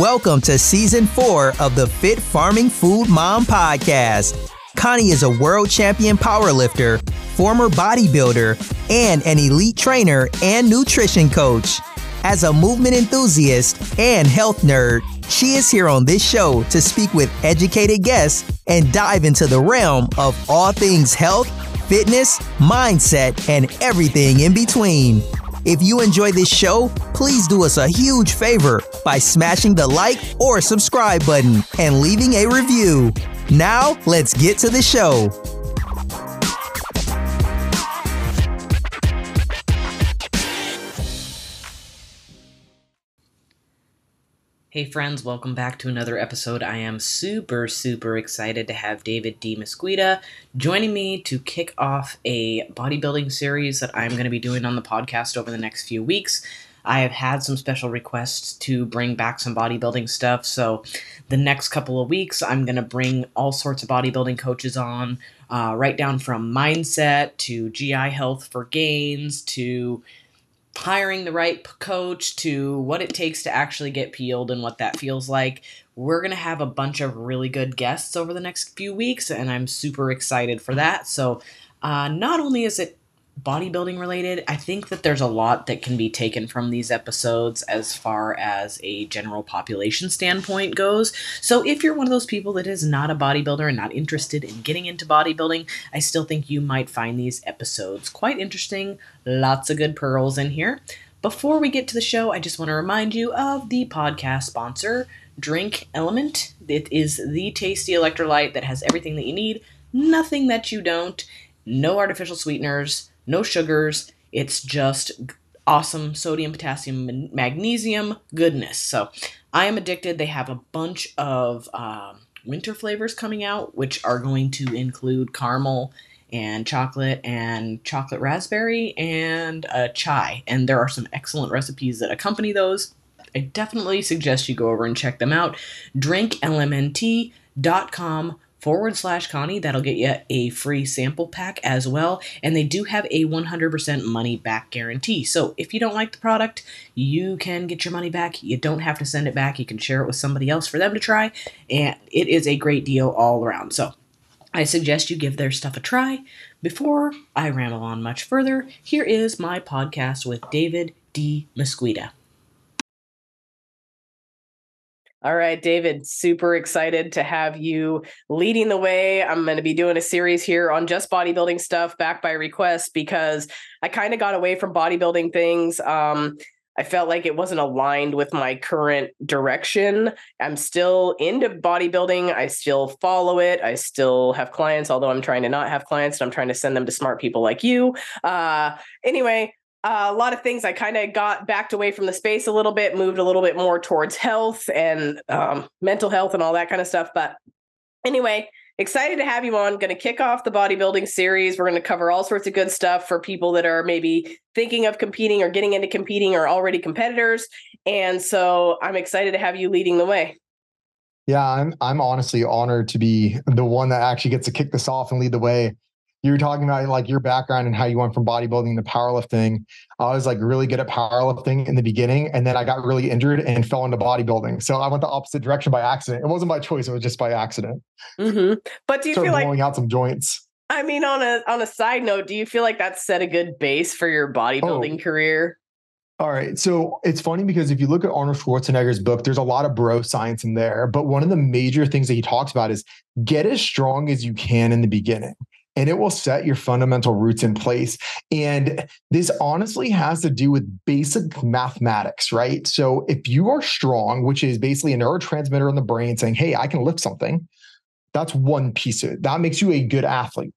Welcome to season four of the Fit Farming Food Mom podcast. Connie is a world champion powerlifter, former bodybuilder, and an elite trainer and nutrition coach. As a movement enthusiast and health nerd, she is here on this show to speak with educated guests and dive into the realm of all things health, fitness, mindset, and everything in between. If you enjoy this show, please do us a huge favor by smashing the like or subscribe button and leaving a review. Now, let's get to the show. Hey friends, welcome back to another episode. I am super, super excited to have David DeMesquita joining me to kick off a bodybuilding series that I'm going to be doing on the podcast over the next few weeks. I have had some special requests to bring back some bodybuilding stuff, so the next couple of weeks I'm going to bring all sorts of bodybuilding coaches on, uh, right down from mindset to GI health for gains to hiring the right coach to what it takes to actually get peeled and what that feels like. We're going to have a bunch of really good guests over the next few weeks, and I'm super excited for that. So, uh, not only is it bodybuilding related, I think that there's a lot that can be taken from these episodes as far as a general population standpoint goes. So, if you're one of those people that is not a bodybuilder and not interested in getting into bodybuilding, I still think you might find these episodes quite interesting. Lots of good pearls in here. Before we get to the show, I just want to remind you of the podcast sponsor, Drink LMNT. It is the tasty electrolyte that has everything that you need, nothing that you don't, no artificial sweeteners no sugars. It's just awesome sodium, potassium, magnesium goodness. So I am addicted. They have a bunch of um, winter flavors coming out, which are going to include caramel and chocolate and chocolate raspberry and uh, chai. And there are some excellent recipes that accompany those. I definitely suggest you go over and check them out. DrinkLMNT.com forward slash Connie. That'll get you a free sample pack as well. And they do have a 100% money back guarantee. So if you don't like the product, you can get your money back. You don't have to send it back. You can share it with somebody else for them to try. And it is a great deal all around. So I suggest you give their stuff a try. Before I ramble on much further, here is my podcast with David DeMesquita. All right, David, super excited to have you leading the way. I'm going to be doing a series here on just bodybuilding stuff back by request because I kind of got away from bodybuilding things. Um, I felt like it wasn't aligned with my current direction. I'm still into bodybuilding. I still follow it. I still have clients, although I'm trying to not have clients and I'm trying to send them to smart people like you. Uh, anyway, uh, a lot of things I kind of got backed away from the space a little bit, moved a little bit more towards health and um, mental health and all that kind of stuff. But anyway, excited to have you on. Going to kick off the bodybuilding series. We're going to cover all sorts of good stuff for people that are maybe thinking of competing or getting into competing or already competitors. And so I'm excited to have you leading the way. Yeah, I'm I'm honestly honored to be the one that actually gets to kick this off and lead the way you were talking about like your background and how you went from bodybuilding to powerlifting. I was like really good at powerlifting in the beginning, and then I got really injured and fell into bodybuilding. So I went the opposite direction by accident. It wasn't by choice; it was just by accident. Mm-hmm. But do you Started feel like blowing out some joints? I mean, on a on a side note, do you feel like that set a good base for your bodybuilding oh. career? All right. So it's funny because if you look at Arnold Schwarzenegger's book, there's a lot of bro science in there. But one of the major things that he talks about is get as strong as you can in the beginning and it will set your fundamental roots in place. And this honestly has to do with basic mathematics, right? So if you are strong, which is basically a neurotransmitter in the brain saying, hey, I can lift something, that's one piece of it. That makes you a good athlete.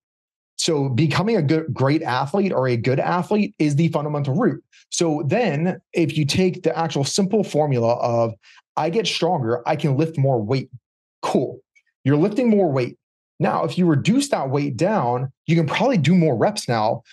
So becoming a good, great athlete or a good athlete is the fundamental root. So then if you take the actual simple formula of I get stronger, I can lift more weight. Cool. You're lifting more weight. Now, if you reduce that weight down, you can probably do more reps now.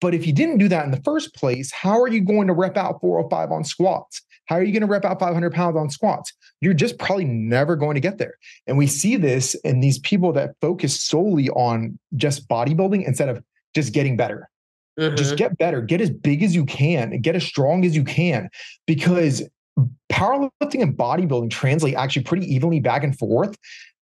But if you didn't do that in the first place, how are you going to rep out 405 on squats? How are you going to rep out 500 pounds on squats? You're just probably never going to get there. And we see this in these people that focus solely on just bodybuilding instead of just getting better. Mm-hmm. Just get better, get as big as you can, and get as strong as you can. Because powerlifting and bodybuilding translate actually pretty evenly back and forth.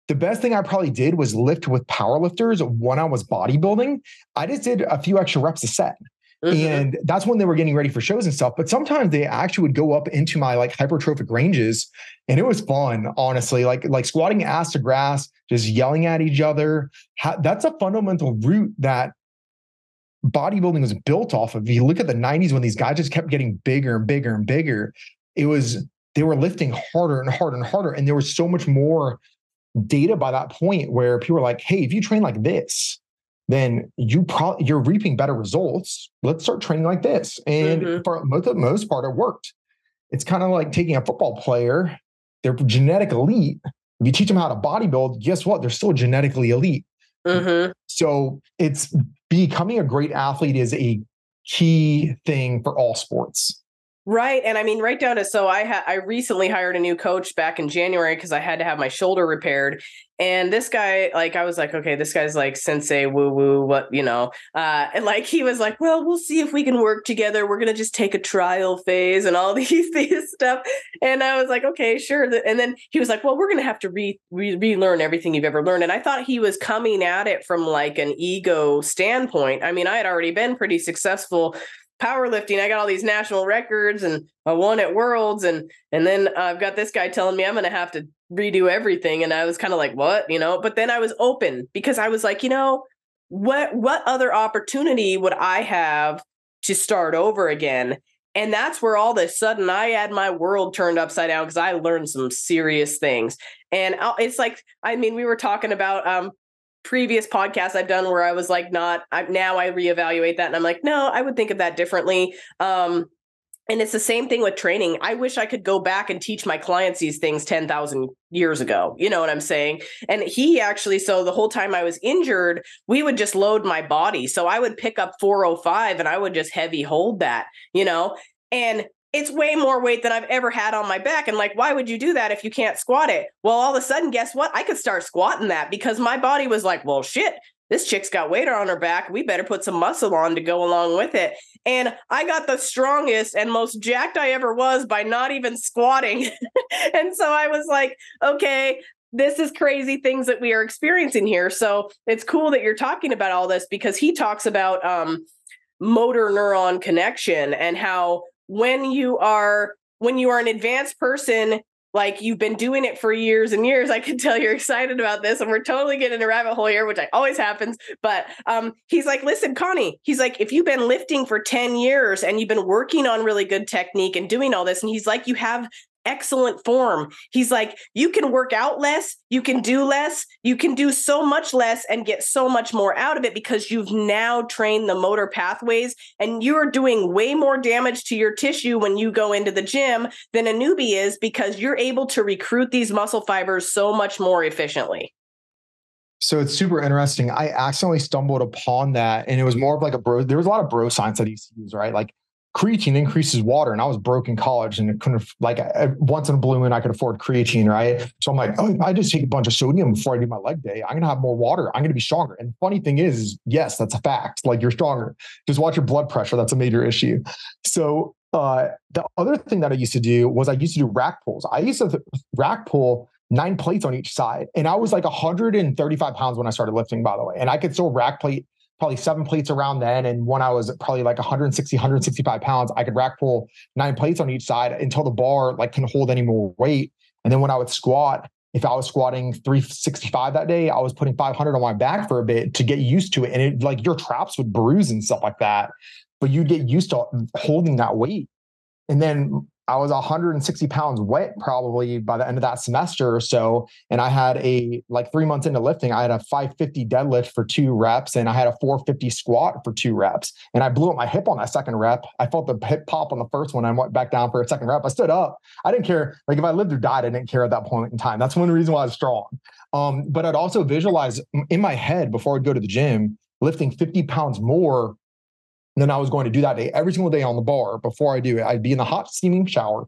The best thing I probably did was lift with powerlifters when I was bodybuilding. I just did a few extra reps a set. Mm-hmm. And that's when they were getting ready for shows and stuff. But sometimes they actually would go up into my like hypertrophic ranges. And it was fun, honestly. Like, like squatting ass to grass, just yelling at each other. That's a fundamental root that bodybuilding was built off of. If you look at the 90s when these guys just kept getting bigger and bigger and bigger, it was they were lifting harder and harder and harder. And there was so much more data by that point where people are like, hey, if you train like this, then you probably you're reaping better results. Let's start training like this. And mm-hmm. for the most part, it worked. It's kind of like taking a football player, they're genetic elite. If you teach them how to bodybuild, guess what? They're still genetically elite. Mm-hmm. So it's becoming a great athlete is a key thing for all sports. Right. And I mean, right down to so I had I recently hired a new coach back in January because I had to have my shoulder repaired. And this guy, like, I was like, okay, this guy's like sensei woo woo, what, you know. Uh, and like he was like, well, we'll see if we can work together. We're gonna just take a trial phase and all these these stuff. And I was like, okay, sure. And then he was like, well, we're gonna have to re, re relearn everything you've ever learned. And I thought he was coming at it from like an ego standpoint. I mean, I had already been pretty successful powerlifting. I got all these national records and I won at worlds and and then I've got this guy telling me I'm going to have to redo everything and I was kind of like, "What?" you know, but then I was open because I was like, you know, what what other opportunity would I have to start over again? And that's where all of a sudden I had my world turned upside down because I learned some serious things. And it's like, I mean, we were talking about um, previous podcasts I've done where I was like, not I, now I reevaluate that and I'm like, no, I would think of that differently. Um, and it's the same thing with training. I wish I could go back and teach my clients these things 10,000 years ago. You know what I'm saying? And he actually, so the whole time I was injured, we would just load my body. So I would pick up 405 and I would just heavy hold that, you know? And it's way more weight than I've ever had on my back. And like, why would you do that if you can't squat it? Well, all of a sudden, guess what? I could start squatting that because my body was like, well, shit, this chick's got weight on her back. We better put some muscle on to go along with it. And I got the strongest and most jacked I ever was by not even squatting. and so I was like, okay, this is crazy things that we are experiencing here. So it's cool that you're talking about all this because he talks about um, motor neuron connection and how when you are when you are an advanced person like you've been doing it for years and years i can tell you're excited about this and we're totally getting a rabbit hole here which I, always happens but um, he's like listen connie he's like if you've been lifting for 10 years and you've been working on really good technique and doing all this and he's like you have excellent form. He's like, you can work out less, you can do less, you can do so much less and get so much more out of it because you've now trained the motor pathways and you're doing way more damage to your tissue when you go into the gym than a newbie is because you're able to recruit these muscle fibers so much more efficiently. So it's super interesting. I accidentally stumbled upon that, and it was more of like a bro. There was a lot of bro science that he used, right? Like creatine increases water and I was broke in college and it couldn't like I, once in a blue moon I could afford creatine right? So I'm like oh I just take a bunch of sodium before I do my leg day. I'm gonna have more water. I'm gonna be stronger. And funny thing is, is yes that's a fact. Like you're stronger. Just watch your blood pressure. That's a major issue. So uh, the other thing that I used to do was I used to do rack pulls. I used to rack pull nine plates on each side and I was like 135 pounds when I started lifting by the way. And I could still rack plate probably seven plates around then. And when I was probably like 160, 165 pounds, I could rack pull nine plates on each side until the bar like couldn't hold any more weight. And then when I would squat, if I was squatting 365 that day, I was putting 500 on my back for a bit to get used to it. And it like your traps would bruise and stuff like that, but you'd get used to holding that weight. And then I was 160 pounds wet probably by the end of that semester or so. And I had a like three months into lifting, I had a 550 deadlift for two reps and I had a 450 squat for two reps. And I blew up my hip on that second rep. I felt the hip pop on the first one. I went back down for a second rep. I stood up. I didn't care. Like if I lived or died, I didn't care at that point in time. That's one reason why I was strong. Um, but I'd also visualize in my head before I'd go to the gym, lifting 50 pounds more then I was going to do that day every single day on the bar before I do it. I'd be in the hot steaming shower,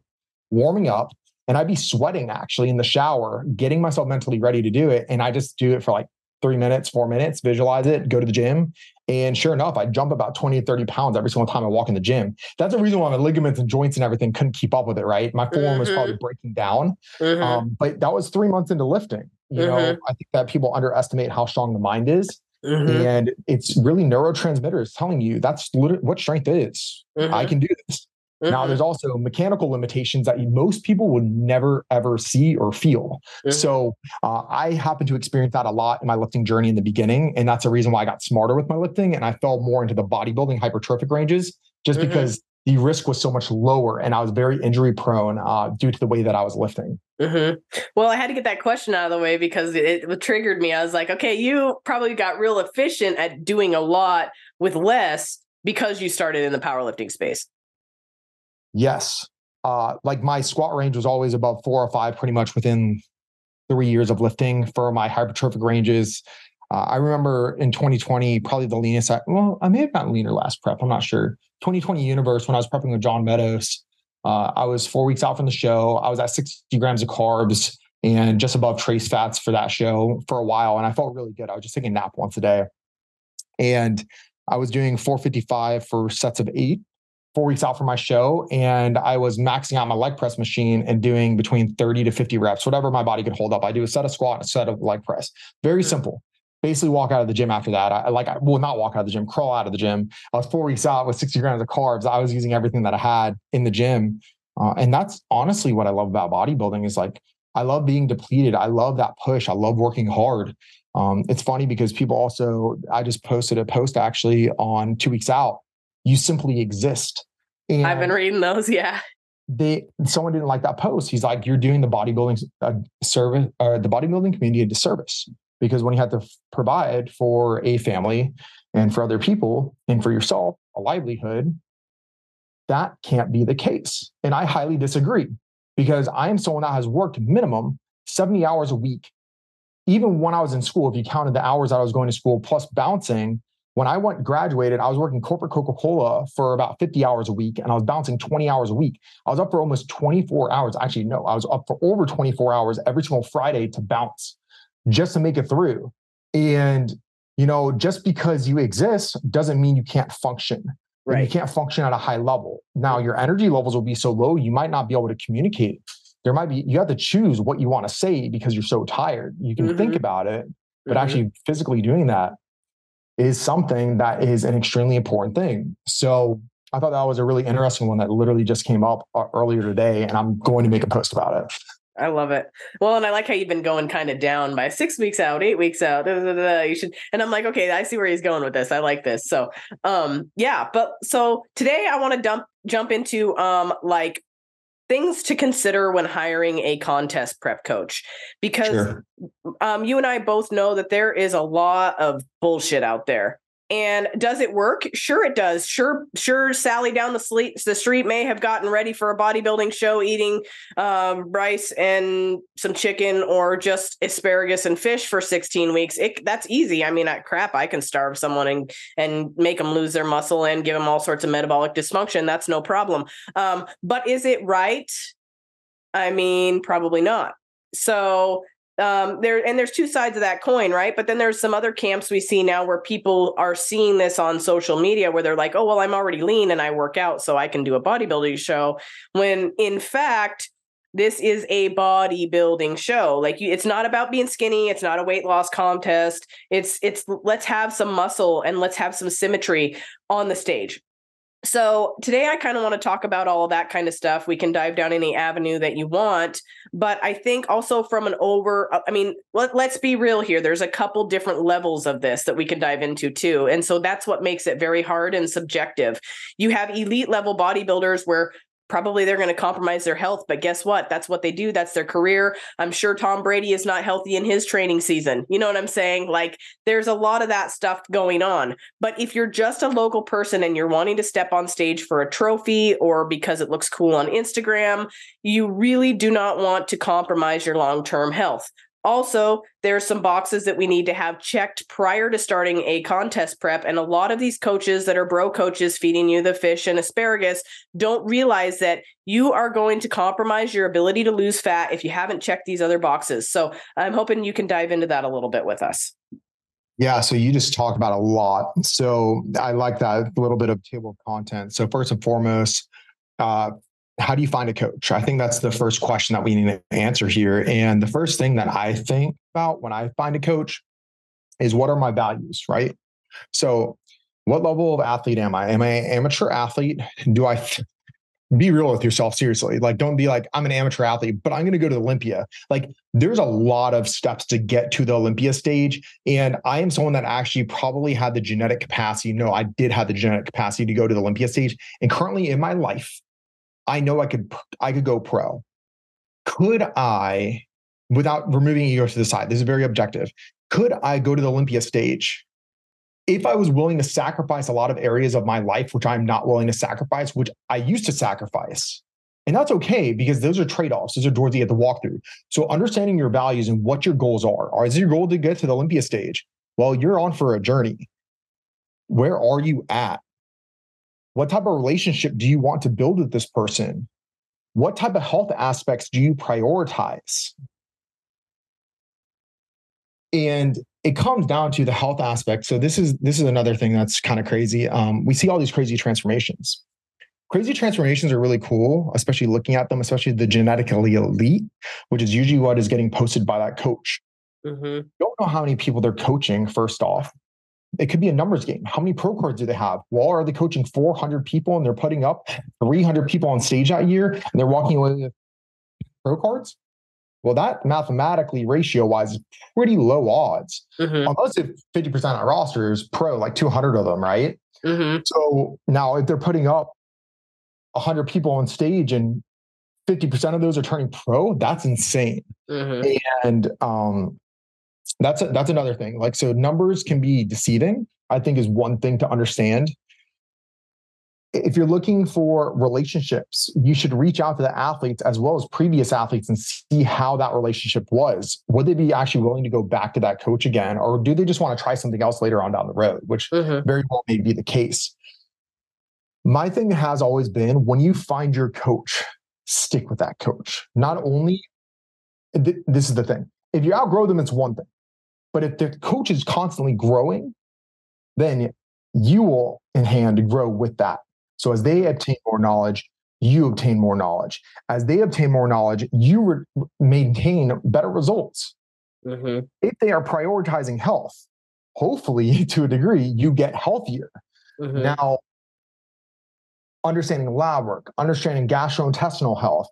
warming up, and I'd be sweating actually in the shower, getting myself mentally ready to do it. And I just do it for like three minutes, four minutes, visualize it, go to the gym. And sure enough, I jump about 20 to 30 pounds every single time I walk in the gym. That's the reason why my ligaments and joints and everything couldn't keep up with it, right? My form mm-hmm. was probably breaking down. Mm-hmm. Um, but that was three months into lifting. You know, mm-hmm. I think that people underestimate how strong the mind is. Mm-hmm. And it's really neurotransmitters telling you that's what strength is. I mm-hmm. can do this. Mm-hmm. Now, there's also mechanical limitations that most people would never ever see or feel. Mm-hmm. So, uh, I happen to experience that a lot in my lifting journey in the beginning, and that's the reason why I got smarter with my lifting and I fell more into the bodybuilding hypertrophic ranges, just mm-hmm. because the risk was so much lower and I was very injury prone uh, due to the way that I was lifting. Mm-hmm. Well, I had to get that question out of the way because it, it triggered me. I was like, okay, you probably got real efficient at doing a lot with less because you started in the powerlifting space. Yes. Uh, like my squat range was always above four or five, pretty much within three years of lifting for my hypertrophic ranges. Uh, I remember in 2020, probably the leanest. I, well, I may have gotten leaner last prep. I'm not sure. 2020 Universe, when I was prepping with John Meadows, uh, I was four weeks out from the show. I was at 60 grams of carbs and just above trace fats for that show for a while. And I felt really good. I was just taking a nap once a day. And I was doing 455 for sets of eight four weeks out from my show and I was maxing out my leg press machine and doing between 30 to 50 reps, whatever my body could hold up. I do a set of squat and a set of leg press. Very simple. Basically, walk out of the gym after that. I like, I will not walk out of the gym, crawl out of the gym. I was four weeks out with 60 grams of carbs. I was using everything that I had in the gym. Uh, and that's honestly what I love about bodybuilding is like, I love being depleted. I love that push. I love working hard. Um, it's funny because people also, I just posted a post actually on two weeks out you simply exist. And I've been reading those. Yeah. They someone didn't like that post. He's like, you're doing the bodybuilding uh, service or the bodybuilding community a disservice because when you have to provide for a family and for other people and for yourself a livelihood, that can't be the case. And I highly disagree because I am someone that has worked minimum 70 hours a week. Even when I was in school, if you counted the hours that I was going to school plus bouncing, when I went graduated, I was working corporate Coca Cola for about 50 hours a week and I was bouncing 20 hours a week. I was up for almost 24 hours. Actually, no, I was up for over 24 hours every single Friday to bounce just to make it through. And, you know, just because you exist doesn't mean you can't function. Right. You can't function at a high level. Now, your energy levels will be so low, you might not be able to communicate. There might be, you have to choose what you want to say because you're so tired. You can mm-hmm. think about it, but mm-hmm. actually physically doing that is something that is an extremely important thing. So I thought that was a really interesting one that literally just came up uh, earlier today, and I'm going to make a post about it. I love it. Well, and I like how you've been going kind of down by six weeks out, eight weeks out. Da, da, da, you should, and I'm like, okay, I see where he's going with this. I like this. So, um, yeah. But so today I want to dump jump into um like things to consider when hiring a contest prep coach because sure. um, you and I both know that there is a lot of bullshit out there and does it work? Sure, it does. Sure, sure. Sally down the street, the street may have gotten ready for a bodybuilding show, eating um, rice and some chicken, or just asparagus and fish for 16 weeks. It, that's easy. I mean, I, crap, I can starve someone and and make them lose their muscle and give them all sorts of metabolic dysfunction. That's no problem. Um, but is it right? I mean, probably not. So um, there and there's two sides of that coin, right? But then there's some other camps we see now where people are seeing this on social media where they're like, "Oh, well, I'm already lean and I work out, so I can do a bodybuilding show." When in fact, this is a bodybuilding show. Like you, it's not about being skinny. It's not a weight loss contest. It's it's let's have some muscle and let's have some symmetry on the stage. So today I kind of want to talk about all of that kind of stuff. We can dive down any avenue that you want, but I think also from an over uh, I mean, let, let's be real here. There's a couple different levels of this that we can dive into too. And so that's what makes it very hard and subjective. You have elite level bodybuilders where probably they're going to compromise their health but guess what? That's what they do. That's their career. I'm sure tom brady is not healthy in his training season. You know what i'm saying? Like there's a lot of that stuff going on. But if you're just a local person and you're wanting to step on stage for a trophy or because it looks cool on instagram you really do not want to compromise your long-term health also, there's some boxes that we need to have checked prior to starting a contest prep. And a lot of these coaches that are bro coaches feeding you the fish and asparagus don't realize that you are going to compromise your ability to lose fat if you haven't checked these other boxes. So I'm hoping you can dive into that a little bit with us. Yeah, so you just talked about a lot. So I like that little bit of table of content. So first and foremost, uh, how do you find a coach? I think that's the first question that we need to answer here. And the first thing that I think about when I find a coach is what are my values, right? So what level of athlete am I? Am I an amateur athlete? Do I be real with yourself seriously. Like, don't be like, I'm an amateur athlete, but I'm going to go to the Olympia. Like, there's a lot of steps to get to the Olympia stage. And I am someone that actually probably had the genetic capacity. No, I did have the genetic capacity to go to the Olympia stage. And currently in my life, I know I could, I could go pro. Could I, without removing ego to the side, this is very objective. Could I go to the Olympia stage if I was willing to sacrifice a lot of areas of my life, which I'm not willing to sacrifice, which I used to sacrifice, and that's okay because those are trade offs. Those are doors you have to walk through. So, understanding your values and what your goals are. Or is your goal to get to the Olympia stage? Well, you're on for a journey. Where are you at? What type of relationship do you want to build with this person? What type of health aspects do you prioritize? And it comes down to the health aspect. So this is this is another thing that's kind of crazy. Um, we see all these crazy transformations. Crazy transformations are really cool, especially looking at them, especially the genetically elite, which is usually what is getting posted by that coach. Mm-hmm. Don't know how many people they're coaching. First off, it could be a numbers game. How many pro cards do they have? Well, are they coaching 400 people and they're putting up 300 people on stage that year and they're walking away with pro cards? Well, that mathematically ratio wise is pretty low odds. Mm-hmm. Unless if 50% of our roster is pro, like 200 of them, right? Mm-hmm. So now if they're putting up 100 people on stage and 50% of those are turning pro, that's insane. Mm-hmm. And um, that's a, that's another thing. Like so numbers can be deceiving. I think is one thing to understand if you're looking for relationships, you should reach out to the athletes as well as previous athletes and see how that relationship was. Would they be actually willing to go back to that coach again, or do they just want to try something else later on down the road, which mm-hmm. very well may be the case. My thing has always been when you find your coach, stick with that coach. Not only, this is the thing if you outgrow them, it's one thing. But if the coach is constantly growing, then you will in hand grow with that so as they obtain more knowledge, you obtain more knowledge. As they obtain more knowledge, you re- maintain better results. Mm-hmm. If they are prioritizing health, hopefully to a degree, you get healthier. Mm-hmm. Now, understanding lab work, understanding gastrointestinal health.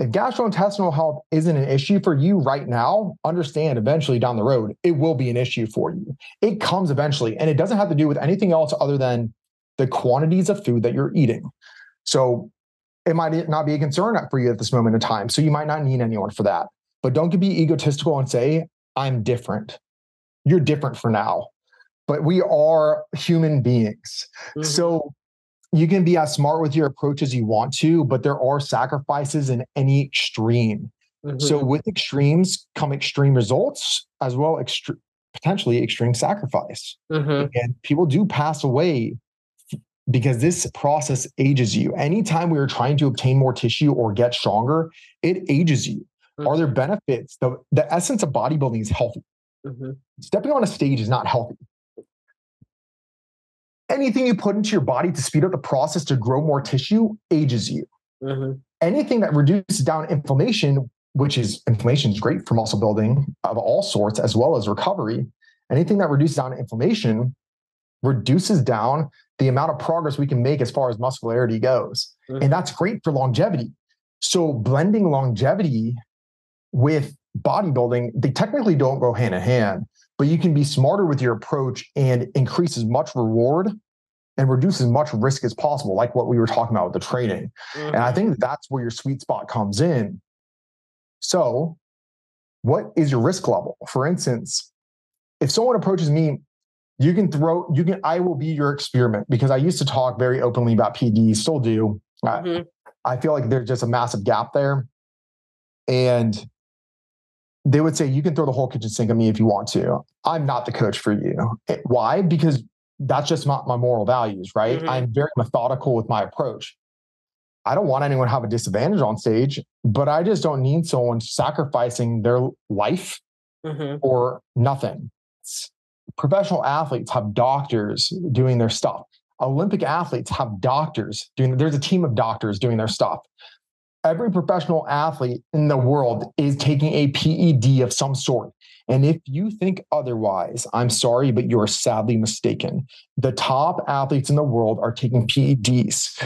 If gastrointestinal health isn't an issue for you right now, understand eventually down the road, it will be an issue for you. It comes eventually, and it doesn't have to do with anything else other than the quantities of food that you're eating. So it might not be a concern for you at this moment in time. So you might not need anyone for that. But don't be egotistical and say, I'm different. You're different for now. But we are human beings. Mm-hmm. So you can be as smart with your approach as you want to, but there are sacrifices in any extreme. Mm-hmm. So with extremes come extreme results as well, extre- potentially extreme sacrifice. Mm-hmm. And people do pass away because this process ages you. Anytime we are trying to obtain more tissue or get stronger, it ages you. Mm-hmm. Are there benefits? The, the essence of bodybuilding is healthy. Mm-hmm. Stepping on a stage is not healthy. Anything you put into your body to speed up the process to grow more tissue ages you. Mm-hmm. Anything that reduces down inflammation, which is inflammation is great for muscle building of all sorts, as well as recovery. Anything that reduces down inflammation reduces down the amount of progress we can make as far as muscularity goes. Mm-hmm. And that's great for longevity. So blending longevity with bodybuilding, they technically don't go hand in hand, but you can be smarter with your approach and increase as much reward and reduce as much risk as possible, like what we were talking about with the training. Mm-hmm. And I mm-hmm. think that's where your sweet spot comes in. So, what is your risk level? For instance, if someone approaches me you can throw you can i will be your experiment because i used to talk very openly about pd still do mm-hmm. I, I feel like there's just a massive gap there and they would say you can throw the whole kitchen sink at me if you want to i'm not the coach for you eh, why because that's just not my moral values right mm-hmm. i'm very methodical with my approach i don't want anyone to have a disadvantage on stage but i just don't need someone sacrificing their life mm-hmm. or nothing professional athletes have doctors doing their stuff. Olympic athletes have doctors doing, there's a team of doctors doing their stuff. Every professional athlete in the world is taking a PED of some sort. And if you think otherwise, I'm sorry, but you are sadly mistaken. The top athletes in the world are taking PEDs.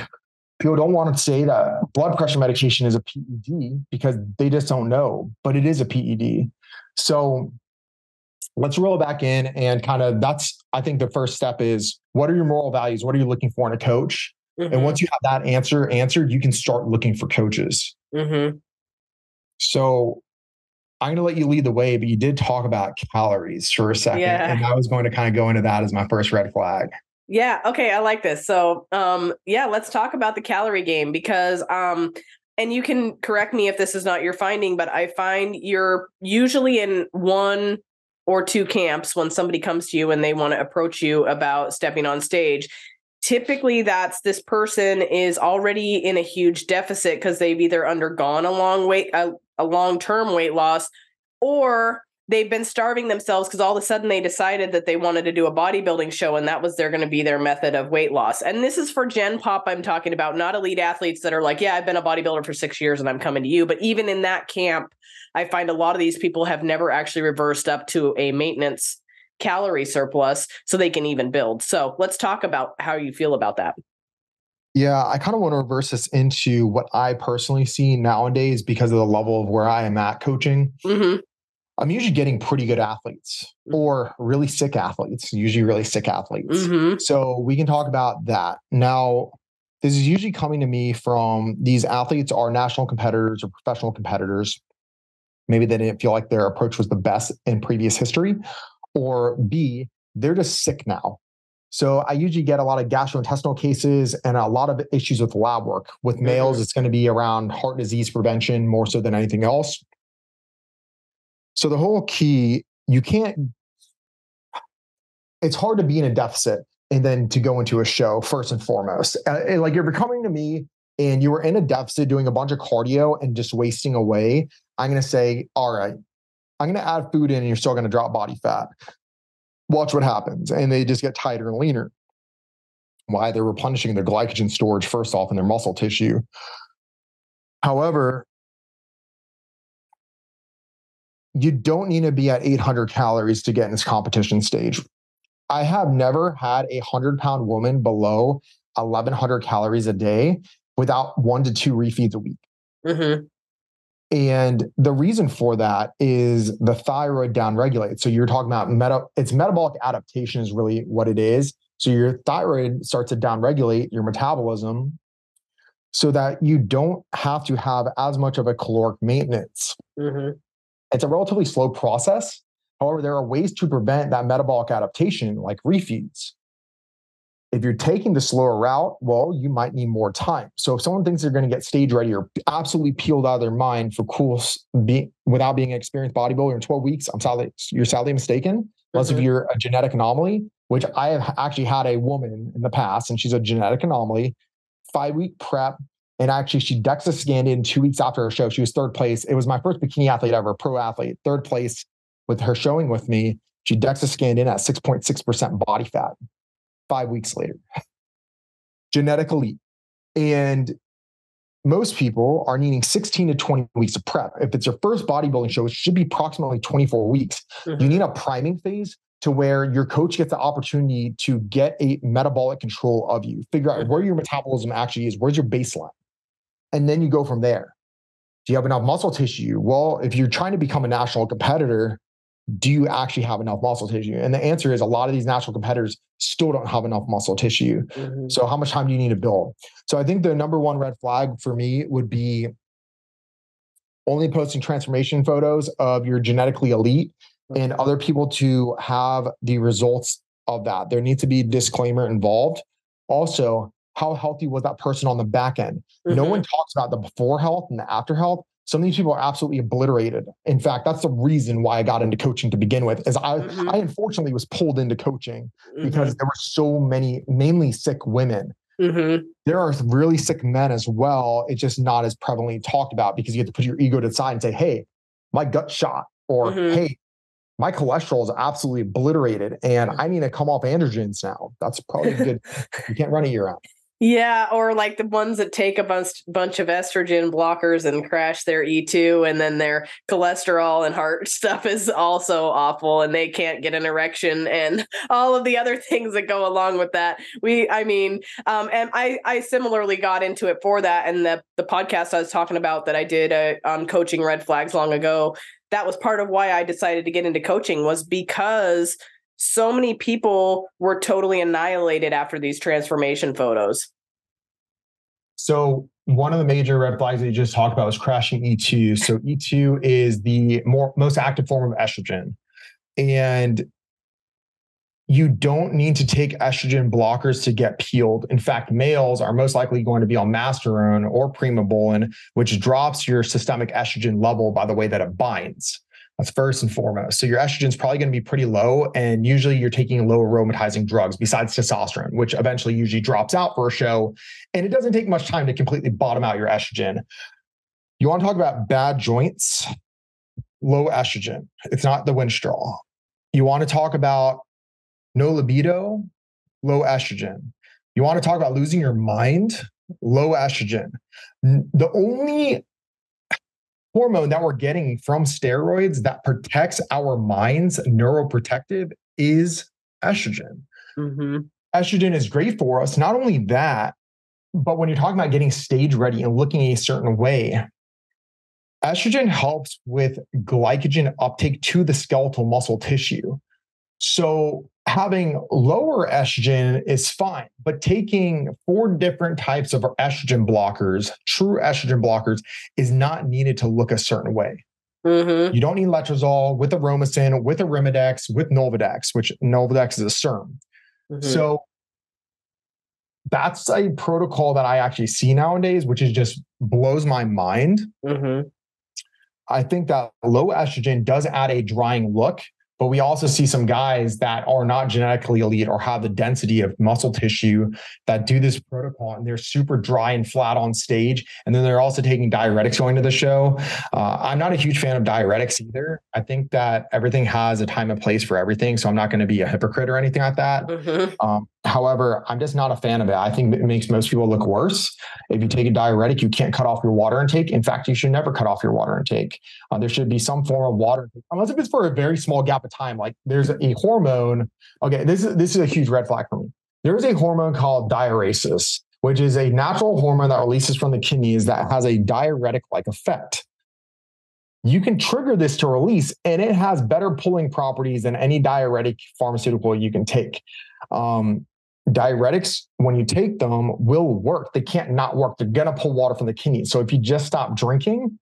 People don't want to say that blood pressure medication is a PED because they just don't know, but it is a PED. So let's roll back in and kind of that's i think the first step is what are your moral values what are you looking for in a coach mm-hmm. and once you have that answer answered you can start looking for coaches mm-hmm. so i'm going to let you lead the way but you did talk about calories for a second yeah. and i was going to kind of go into that as my first red flag yeah okay i like this so um yeah let's talk about the calorie game because um and you can correct me if this is not your finding but i find you're usually in one or two camps when somebody comes to you and they want to approach you about stepping on stage typically that's this person is already in a huge deficit because they've either undergone a long weight a, a long-term weight loss or they've been starving themselves because all of a sudden they decided that they wanted to do a bodybuilding show and that was they're going to be their method of weight loss. And this is for Gen Pop, I'm talking about, not elite athletes that are like, yeah, I've been a bodybuilder for six years and I'm coming to you. But even in that camp, I find a lot of these people have never actually reversed up to a maintenance calorie surplus so they can even build. So let's talk about how you feel about that. Yeah, I kind of want to reverse this into what I personally see nowadays because of the level of where I am at coaching. Mm-hmm. I'm usually getting pretty good athletes mm-hmm. or really sick athletes, usually really sick athletes. Mm-hmm. So we can talk about that. Now, this is usually coming to me from these athletes are national competitors or professional competitors maybe they didn't feel like their approach was the best in previous history, or B, they're just sick now. So I usually get a lot of gastrointestinal cases and a lot of issues with lab work. With males, mm-hmm. it's going to be around heart disease prevention more so than anything else. So the whole key, you can't, it's hard to be in a deficit and then to go into a show first and foremost. Uh, like you're coming to me and you were in a deficit doing a bunch of cardio and just wasting away, I'm going to say, all right, I'm going to add food in and you're still going to drop body fat. Watch what happens. And they just get tighter and leaner. Why? They're replenishing their glycogen storage first off in their muscle tissue. However, you don't need to be at 800 calories to get in this competition stage. I have never had a 100 pound woman below 1100 calories a day without one to two refeeds a week. Mm-hmm. And the reason for that is the thyroid downregulates. So you're talking about meta, it's metabolic adaptation is really what it is. So your thyroid starts to downregulate your metabolism so that you don't have to have as much of a caloric maintenance. Mm-hmm. It's a relatively slow process. However, there are ways to prevent that metabolic adaptation, like refeeds. If you're taking the slower route, well, you might need more time. So if someone thinks they're going to get stage ready or absolutely peeled out of their mind for cool be, without being an experienced bodybuilder in 12 weeks, I'm sadly you're sadly mistaken. Unless mm-hmm. if you're a genetic anomaly, which I have actually had a woman in the past, and she's a genetic anomaly, five week prep. And actually, she DEXA scanned in two weeks after her show. She was third place. It was my first bikini athlete ever, pro athlete, third place with her showing with me. She DEXA scanned in at 6.6% body fat five weeks later. Genetic elite. And most people are needing 16 to 20 weeks of prep. If it's your first bodybuilding show, it should be approximately 24 weeks. Mm-hmm. You need a priming phase to where your coach gets the opportunity to get a metabolic control of you, figure out where your metabolism actually is, where's your baseline. And then you go from there. Do you have enough muscle tissue? Well, if you're trying to become a national competitor, do you actually have enough muscle tissue? And the answer is a lot of these national competitors still don't have enough muscle tissue. Mm-hmm. So, how much time do you need to build? So, I think the number one red flag for me would be only posting transformation photos of your genetically elite and other people to have the results of that. There needs to be disclaimer involved. Also, how healthy was that person on the back end? Mm-hmm. No one talks about the before health and the after health some of these people are absolutely obliterated. In fact, that's the reason why I got into coaching to begin with. Is I mm-hmm. I unfortunately was pulled into coaching mm-hmm. because there were so many, mainly sick women. Mm-hmm. There are really sick men as well. It's just not as prevalently talked about because you have to put your ego to the side and say, "Hey, my gut shot," or mm-hmm. "Hey, my cholesterol is absolutely obliterated and I need to come off androgens now. That's probably good. you can't run a year out. Yeah, or like the ones that take a bunch bunch of estrogen blockers and crash their E2 and then their cholesterol and heart stuff is also awful and they can't get an erection and all of the other things that go along with that. We I mean, um and I I similarly got into it for that and the the podcast I was talking about that I did uh, on coaching red flags long ago. That was part of why I decided to get into coaching was because so many people were totally annihilated after these transformation photos. So one of the major red flags that you just talked about was crashing E2. So E2 is the more most active form of estrogen. And you don't need to take estrogen blockers to get peeled. In fact, males are most likely going to be on masteron or primobolan, which drops your systemic estrogen level by the way that it binds. That's first and foremost. So your estrogen is probably going to be pretty low, and usually you're taking low aromatizing drugs besides testosterone, which eventually usually drops out for a show. And it doesn't take much time to completely bottom out your estrogen. You want to talk about bad joints, low estrogen. It's not the Winstrol. You want to talk about no libido, low estrogen. You want to talk about losing your mind, low estrogen. The only hormone that we're getting from steroids that protects our minds, neuroprotective, is estrogen. Mm-hmm. Estrogen is great for us. Not only that, but when you're talking about getting stage ready and looking a certain way, estrogen helps with glycogen uptake to the skeletal muscle tissue. So having lower estrogen is fine, but taking four different types of estrogen blockers, true estrogen blockers, is not needed to look a certain way. Mm-hmm. You don't need letrozole with aromasin, with arimidex, with Nolvadex, which Nolvadex is a SERM. Mm-hmm. So that's a protocol that I actually see nowadays, which is just blows my mind. Mm-hmm. I think that low estrogen does add a drying look but we also see some guys that are not genetically elite or have the density of muscle tissue that do this protocol and they're super dry and flat on stage. And then they're also taking diuretics going to the show. Uh, I'm not a huge fan of diuretics either. I think that everything has a time and place for everything. So I'm not going to be a hypocrite or anything like that. Mm-hmm. Um, However, I'm just not a fan of it. I think it makes most people look worse. If you take a diuretic, you can't cut off your water intake. In fact, you should never cut off your water intake. Uh, there should be some form of water, unless if it's for a very small gap of time. Like there's a hormone. Okay, this is this is a huge red flag for me. There is a hormone called diuresis, which is a natural hormone that releases from the kidneys that has a diuretic-like effect you can trigger this to release and it has better pulling properties than any diuretic pharmaceutical you can take um, diuretics, when you take them, will work. They can't not work. They're to pull water from the kidneys. So if you just stop drinking,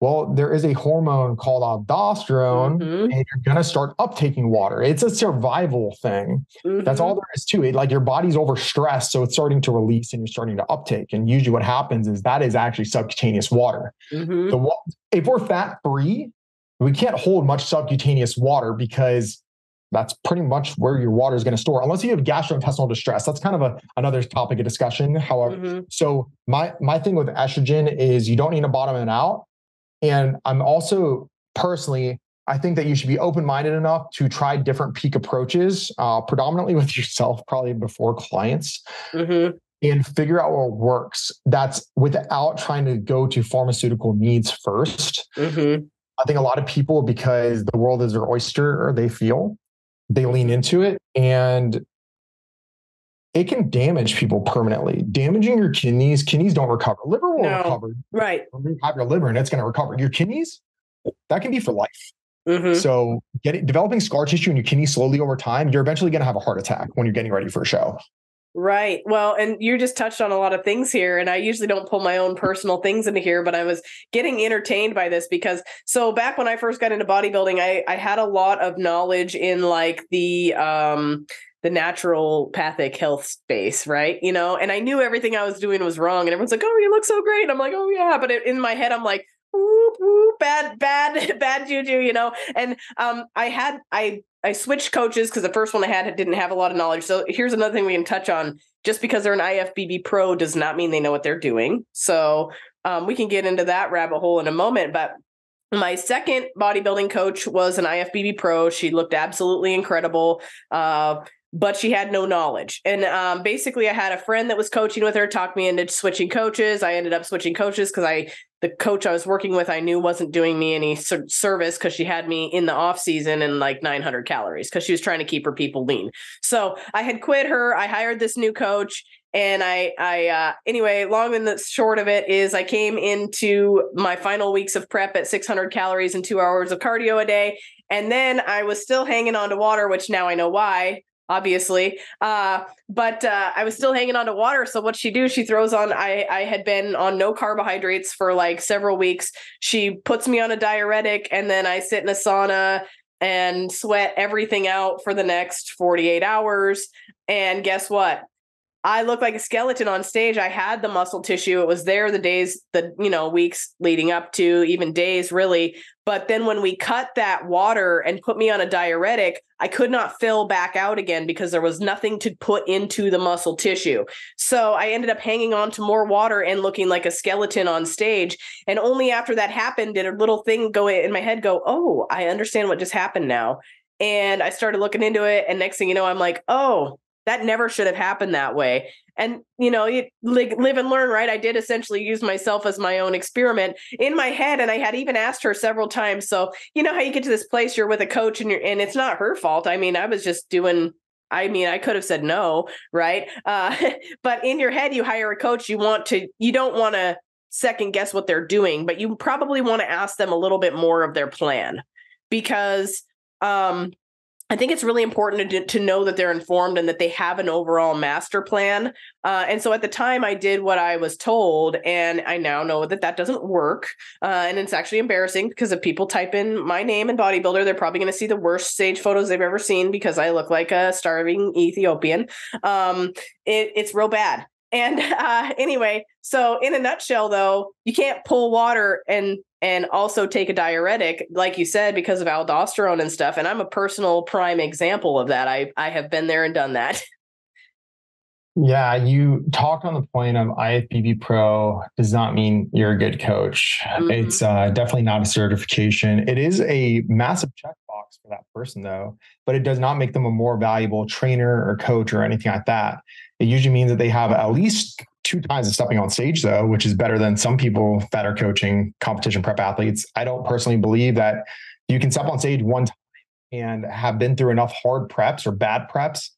well, there is a hormone called aldosterone, mm-hmm. and you're going to start uptaking water. It's a survival thing. Mm-hmm. That's all there is to it. Like your body's overstressed, so it's starting to release and you're starting to uptake. And usually, what happens is that is actually subcutaneous water. Mm-hmm. The, if we're fat free, we can't hold much subcutaneous water because that's pretty much where your water is going to store unless you have gastrointestinal distress that's kind of a, another topic of discussion however mm-hmm. so my my thing with estrogen is you don't need to bottom it out and i'm also personally i think that you should be open-minded enough to try different peak approaches uh, predominantly with yourself probably before clients mm-hmm. and figure out what works that's without trying to go to pharmaceutical needs 1st mm-hmm. I think a lot of people, because the world is their oyster, or they feel they lean into it and it can damage people permanently. Damaging your kidneys, kidneys don't recover. Liver will no, recover. Right. You have your liver and it's going to recover. Your kidneys, that can be for life. Mm-hmm. So getting developing scar tissue in your kidney slowly over time, you're eventually going to have a heart attack when you're getting ready for a show. Right. Well, and you just touched on a lot of things here. And I usually don't pull my own personal things into here, but I was getting entertained by this because so back when I first got into bodybuilding, I, I had a lot of knowledge in like the um the naturopathic health space, right? You know, and I knew everything I was doing was wrong. And everyone's like, oh, you look so great. I'm like, oh yeah. But in my head, I'm like, whoop, whoop, bad, bad, bad juju, you know? And um I had I I switched coaches because the first one I had didn't have a lot of knowledge. So here's another thing we can touch on. Just because they're an IFBB pro does not mean they know what they're doing. So um, we can get into that rabbit hole in a moment. But my second bodybuilding coach was an IFBB pro. She looked absolutely incredible. Uh, but she had no knowledge. And um, basically, I had a friend that was coaching with her, talked me into switching coaches. I ended up switching coaches because I, the coach I was working with, I knew wasn't doing me any ser- service because she had me in the off season and like 900 calories because she was trying to keep her people lean. So I had quit her. I hired this new coach. And I, I, uh, anyway, long and the short of it is I came into my final weeks of prep at 600 calories and two hours of cardio a day. And then I was still hanging on to water, which now I know why obviously. Uh, but uh, I was still hanging on to water. So what she do? She throws on. I I had been on no carbohydrates for like several weeks. She puts me on a diuretic, and then I sit in a sauna and sweat everything out for the next 48 hours. And guess what? I look like a skeleton on stage. I had the muscle tissue. It was there the days, the you know, weeks leading up to, even days really. But then when we cut that water and put me on a diuretic, I could not fill back out again because there was nothing to put into the muscle tissue. So I ended up hanging on to more water and looking like a skeleton on stage. And only after that happened did a little thing go in my head go, "Oh, I understand what just happened now." And I started looking into it and next thing you know, I'm like, "Oh, that never should have happened that way and you know you live and learn right i did essentially use myself as my own experiment in my head and i had even asked her several times so you know how you get to this place you're with a coach and you're and it's not her fault i mean i was just doing I mean, I could have said no, right? Uh, but in your head, you hire a coach. You want to, you don't want to second guess what they're doing, but you probably want to ask them a little bit more of their plan because um, I think it's really important to, to know that they're informed and that they have an overall master plan. Uh, and so at the time, I did what I was told, and I now know that that doesn't work. Uh, and it's actually embarrassing because if people type in my name and bodybuilder, they're probably going to see the worst stage photos they've ever seen because I look like a starving Ethiopian. Um, it, it's real bad. And uh, anyway, so in a nutshell, though, you can't pull water and and also take a diuretic, like you said, because of aldosterone and stuff. And I'm a personal prime example of that. I I have been there and done that. Yeah, you talked on the point of IFBB Pro does not mean you're a good coach. Mm-hmm. It's uh, definitely not a certification. It is a massive checkbox for that person, though, but it does not make them a more valuable trainer or coach or anything like that. It usually means that they have at least two times of stepping on stage, though, which is better than some people that are coaching competition prep athletes. I don't personally believe that you can step on stage one time and have been through enough hard preps or bad preps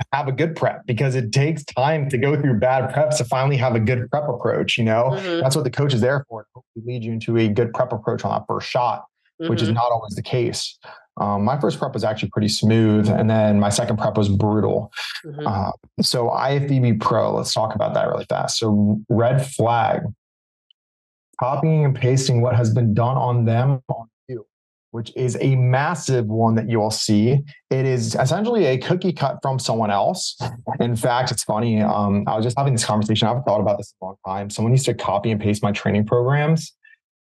to have a good prep because it takes time to go through bad preps to finally have a good prep approach. You know, mm-hmm. that's what the coach is there for. To lead you into a good prep approach on that first shot, mm-hmm. which is mm-hmm. not always the case. Um, my first prep was actually pretty smooth, and then my second prep was brutal. Mm-hmm. Uh, so IFBB Pro, let's talk about that really fast. So red flag, copying and pasting what has been done on them on you, which is a massive one that you will see. It is essentially a cookie cut from someone else. In fact, it's funny. Um, I was just having this conversation. I've thought about this a long time. Someone used to copy and paste my training programs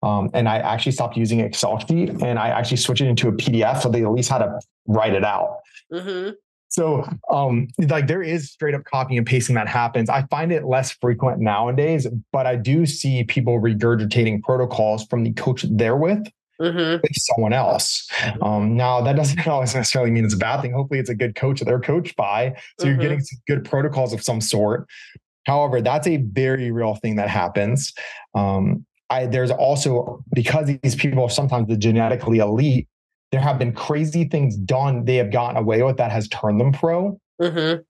um, and I actually stopped using Excel sheet and I actually switched it into a PDF so they at least had to write it out. Mm-hmm. So, um, like there is straight up copy and pasting that happens. I find it less frequent nowadays, but I do see people regurgitating protocols from the coach they're with mm-hmm. with someone else. Um, now, that doesn't always necessarily mean it's a bad thing. Hopefully, it's a good coach that they're coached by. So, mm-hmm. you're getting some good protocols of some sort. However, that's a very real thing that happens. Um, I, there's also because these people are sometimes the genetically elite, there have been crazy things done they have gotten away with that has turned them pro. Mm-hmm.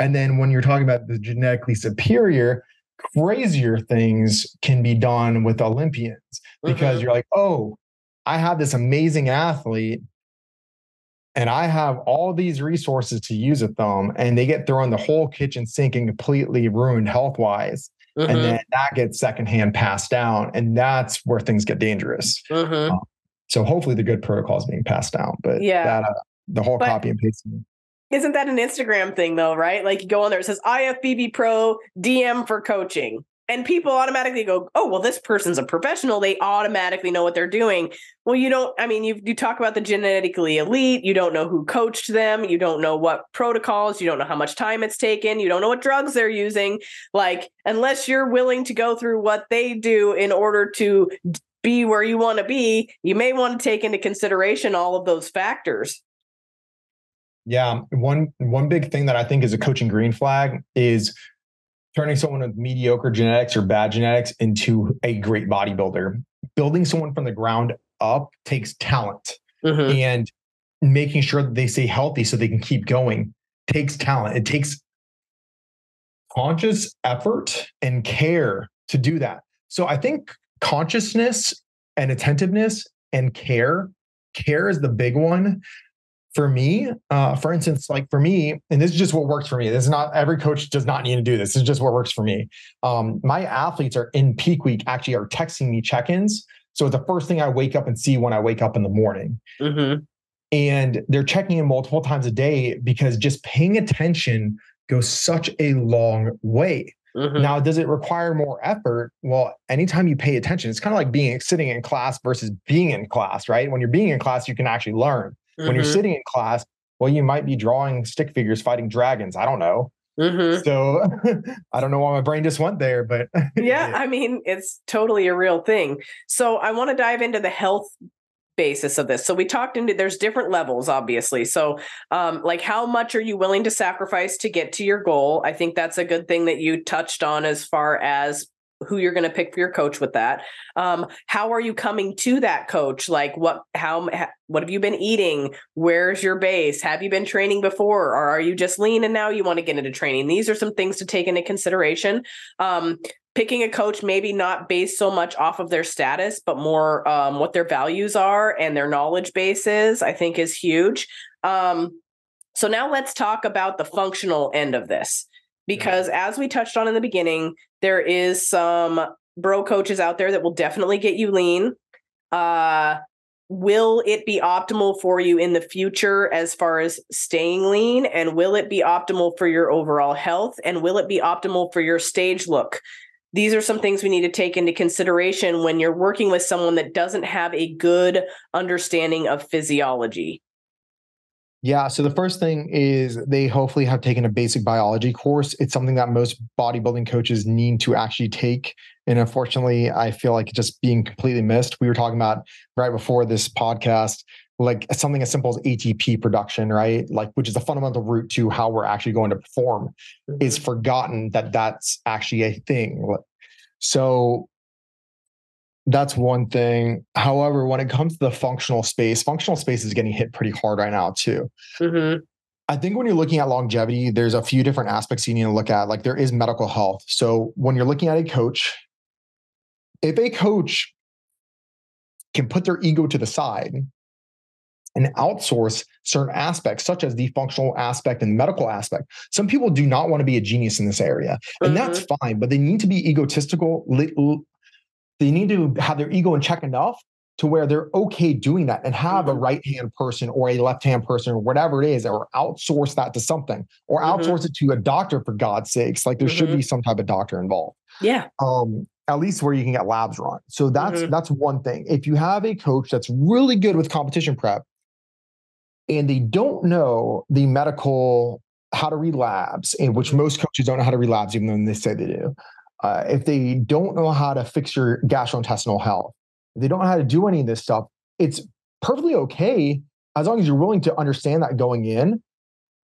And then when you're talking about the genetically superior, crazier things can be done with Olympians because mm-hmm. you're like, oh, I have this amazing athlete and I have all these resources to use with them, and they get thrown the whole kitchen sink and completely ruined health wise. Mm-hmm. And then that gets secondhand passed down. And that's where things get dangerous. Mm-hmm. Um, so hopefully the good protocol is being passed down. But yeah, that, uh, the whole but copy and pasting. Isn't that an Instagram thing though, right? Like you go on there, it says IFBB Pro DM for coaching and people automatically go, "Oh, well, this person's a professional. They automatically know what they're doing." Well, you don't. I mean, you you talk about the genetically elite. You don't know who coached them. You don't know what protocols. You don't know how much time it's taken. You don't know what drugs they're using. Like, unless you're willing to go through what they do in order to be where you want to be, you may want to take into consideration all of those factors. Yeah, one one big thing that I think is a coaching green flag is turning someone with mediocre genetics or bad genetics into a great bodybuilder. Building someone from the ground up takes talent. Mm-hmm. And making sure that they stay healthy so they can keep going takes talent. It takes conscious effort and care to do that. So I think consciousness and attentiveness and care, care is the big one for me, uh, for instance, like for me, and this is just what works for me. This is not every coach does not need to do this. This is just what works for me. Um, my athletes are in peak week actually are texting me check-ins. So the first thing I wake up and see when I wake up in the morning. Mm-hmm. And they're checking in multiple times a day because just paying attention goes such a long way. Mm-hmm. Now, does it require more effort? Well, anytime you pay attention, it's kind of like being sitting in class versus being in class, right? When you're being in class, you can actually learn. Mm-hmm. When you're mm-hmm. sitting in class, well, you might be drawing stick figures fighting dragons. I don't know. Mm-hmm. So I don't know why my brain just went there, but yeah, I mean, it's totally a real thing. So I want to dive into the health basis of this. So we talked into there's different levels, obviously. So um, like how much are you willing to sacrifice to get to your goal? I think that's a good thing that you touched on as far as who you're going to pick for your coach with that. Um, how are you coming to that coach? Like what how what have you been eating? Where's your base? Have you been training before? Or are you just lean and now you want to get into training? These are some things to take into consideration. Um, picking a coach maybe not based so much off of their status but more um, what their values are and their knowledge base is i think is huge. Um, so now let's talk about the functional end of this because as we touched on in the beginning, there is some bro coaches out there that will definitely get you lean. Uh, will it be optimal for you in the future as far as staying lean? And will it be optimal for your overall health? And will it be optimal for your stage look? These are some things we need to take into consideration when you're working with someone that doesn't have a good understanding of physiology. Yeah. So the first thing is they hopefully have taken a basic biology course. It's something that most bodybuilding coaches need to actually take. And unfortunately, I feel like just being completely missed. We were talking about right before this podcast, like something as simple as ATP production, right? Like, which is a fundamental root to how we're actually going to perform, mm-hmm. is forgotten that that's actually a thing. So that's one thing. However, when it comes to the functional space, functional space is getting hit pretty hard right now too. Mm-hmm. I think when you're looking at longevity, there's a few different aspects you need to look at. Like there is medical health. So when you're looking at a coach, if a coach can put their ego to the side and outsource certain aspects, such as the functional aspect and medical aspect. Some people do not want to be a genius in this area, and mm-hmm. that's fine, but they need to be egotistical, they need to have their ego in check enough to where they're okay doing that and have mm-hmm. a right hand person or a left hand person or whatever it is, or outsource that to something or mm-hmm. outsource it to a doctor for God's sakes. Like there mm-hmm. should be some type of doctor involved. Yeah. Um, at least where you can get labs run. So that's mm-hmm. that's one thing. If you have a coach that's really good with competition prep and they don't know the medical how to read labs, in which mm-hmm. most coaches don't know how to read labs, even though they say they do uh, if they don't know how to fix your gastrointestinal health, they don't know how to do any of this stuff, it's perfectly okay as long as you're willing to understand that going in.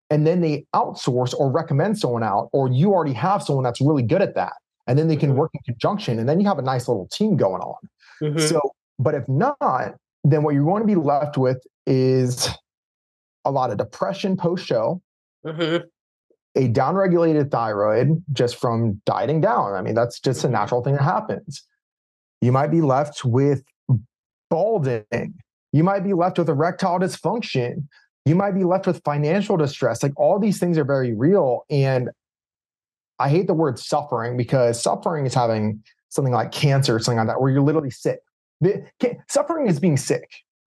And then they outsource or recommend someone out, or you already have someone that's really good at that. And then they can mm-hmm. work in conjunction, and then you have a nice little team going on. Mm-hmm. So, but if not, then what you're going to be left with is a lot of depression post show. Mm-hmm a downregulated thyroid just from dieting down. I mean, that's just a natural thing that happens. You might be left with balding. You might be left with erectile dysfunction. You might be left with financial distress. Like all these things are very real. And I hate the word suffering because suffering is having something like cancer or something like that, where you're literally sick. suffering is being sick.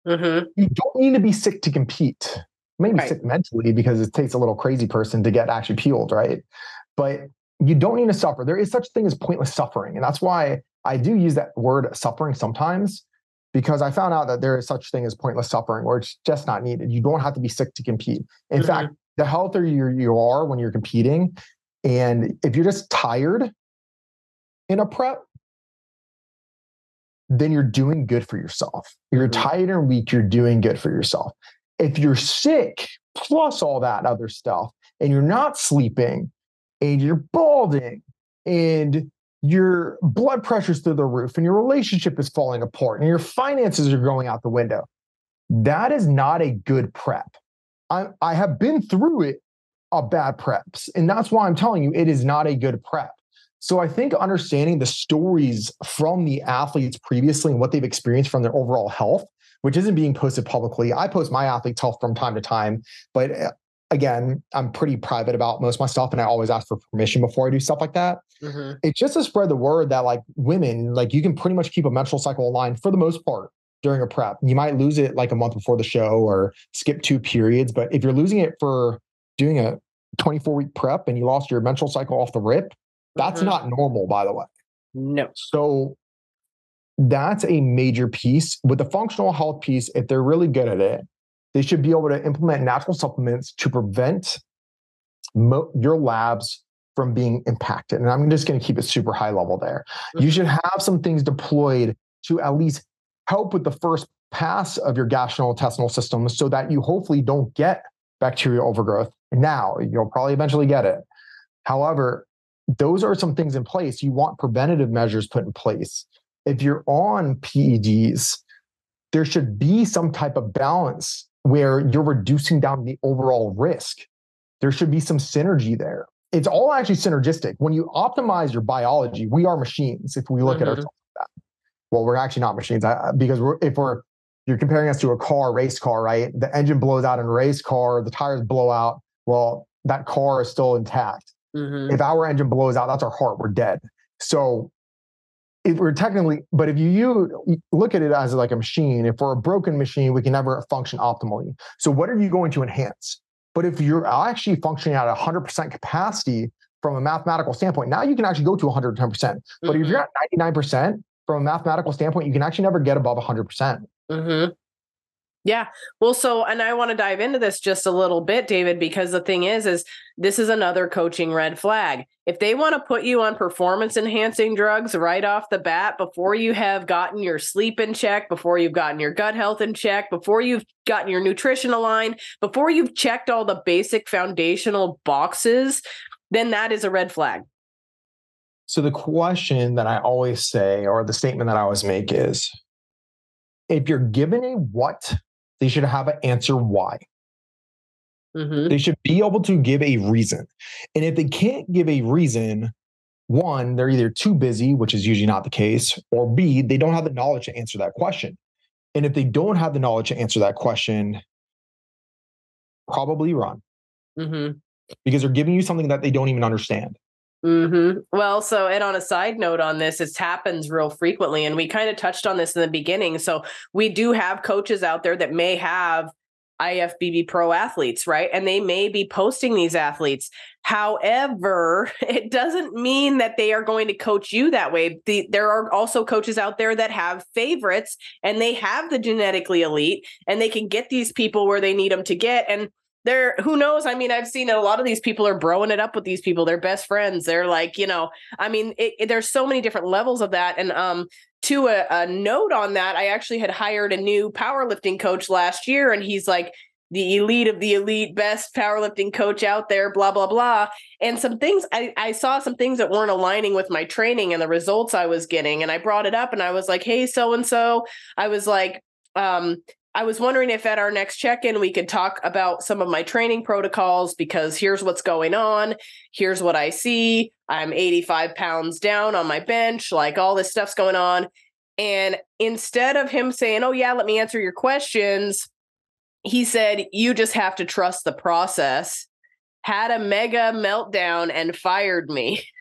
Mm-hmm. You don't need to be sick to compete maybe right. sick mentally because it takes a little crazy person to get actually peeled, right? But you don't need to suffer. There is such thing as pointless suffering. And that's why I do use that word suffering sometimes because I found out that there is such thing as pointless suffering where it's just not needed. You don't have to be sick to compete. In mm-hmm. fact, the healthier you, you are when you're competing, and if you're just tired in a prep, then you're doing good for yourself. You're Mhm. tired and weak, you're doing good for yourself. If you're sick, plus all that other stuff, and you're not sleeping, and you're balding, and your blood pressure's through the roof, and your relationship is falling apart, and your finances are going out the window, that is not a good prep. I, I have been through it of bad preps. And that's why I'm telling you, it is not a good prep. So I think understanding the stories from the athletes previously and what they've experienced from their overall health, which isn't being posted publicly. I post my athletes' health from time to time, but uh, again, I'm pretty private about most of my stuff and I always ask for permission before I do stuff like that. Mhm. It's just to spread the word that like women, like you can pretty much keep a menstrual cycle aligned for the most part during a prep. You might lose it like a month before the show or skip two periods, but if you're losing it for doing a 24 week prep and you lost your menstrual cycle off the rip, that's Mhm. not normal, by the way. No. So that's a major piece. With the functional health piece, if they're really good at it, they should be able to implement natural supplements to prevent mo- your labs from being impacted. And I'm just going to keep it super high level there. You mm-hmm. should have some things deployed to at least help with the first pass of your gastrointestinal system so that you hopefully don't get bacterial overgrowth. Now, you'll probably eventually get it. However, those are some things in place. You want preventative measures put in place. If you're on PEDs, there should be some type of balance where you're reducing down the overall risk. There should be some synergy there. It's all actually synergistic. When you optimize your biology, we are machines. If we look at Mhm. ourselves like that, well, we're actually not machines because we're, if we're you're comparing us to a car, race car, right? The engine blows out in a race car, the tires blow out. Well, that car is still intact Mhm. if our engine blows out, that's our heart. We're dead. So if we're technically, but if you, you look at it as like a machine, if we're a broken machine, we can never function optimally. So what are you going to enhance? But if you're actually functioning at 100% capacity from a mathematical standpoint, now you can actually go to 110%. But if Mhm. you're at 99% from a mathematical standpoint, you can actually never get above 100%. Mm-hmm. Yeah. Well, so, and I want to dive into this just a little bit, David, because the thing is, is this is another coaching red flag. If they want to put you on performance enhancing drugs right off the bat, before you have gotten your sleep in check, before you've gotten your gut health in check, before you've gotten your nutrition aligned, before you've checked all the basic foundational boxes, then that is a red flag. So the question that I always say, or the statement that I always make is if you're given a what, they should have an answer why. Mm-hmm. They should be able to give a reason. And if they can't give a reason, one, they're either too busy, which is usually not the case, or B, they don't have the knowledge to answer that question. And if they don't have the knowledge to answer that question, probably run Mm-hmm. because they're giving you something that they don't even understand. Hmm Well, so and on a side note on this, it happens real frequently, and we kind of touched on this in the beginning. So we do have coaches out there that may have IFBB pro athletes, right? And they may be posting these athletes. However, it doesn't mean that they are going to coach you that way. The, there are also coaches out there that have favorites and they have the genetically elite and they can get these people where they need them to get. And they're who knows? I mean i've seen a lot of these people are broing it up with these people. They're best friends. They're like you know i mean it, it- there's so many different levels of that. And um to a, a note on that i actually had hired a new powerlifting coach last year and he's like the elite of the elite best powerlifting coach out there blah blah blah. And some things I, I saw some things that weren't aligning with my training and the results i was getting and i brought it up and i was like hey so and so i was like um I was wondering if at our next check in we could talk about some of my training protocols because here's what's going on. Here's what I see. I'm 85 pounds down on my bench, like all this stuff's going on. And instead of him saying, Oh, yeah, let me answer your questions, he said, You just have to trust the process, had a mega meltdown and fired me.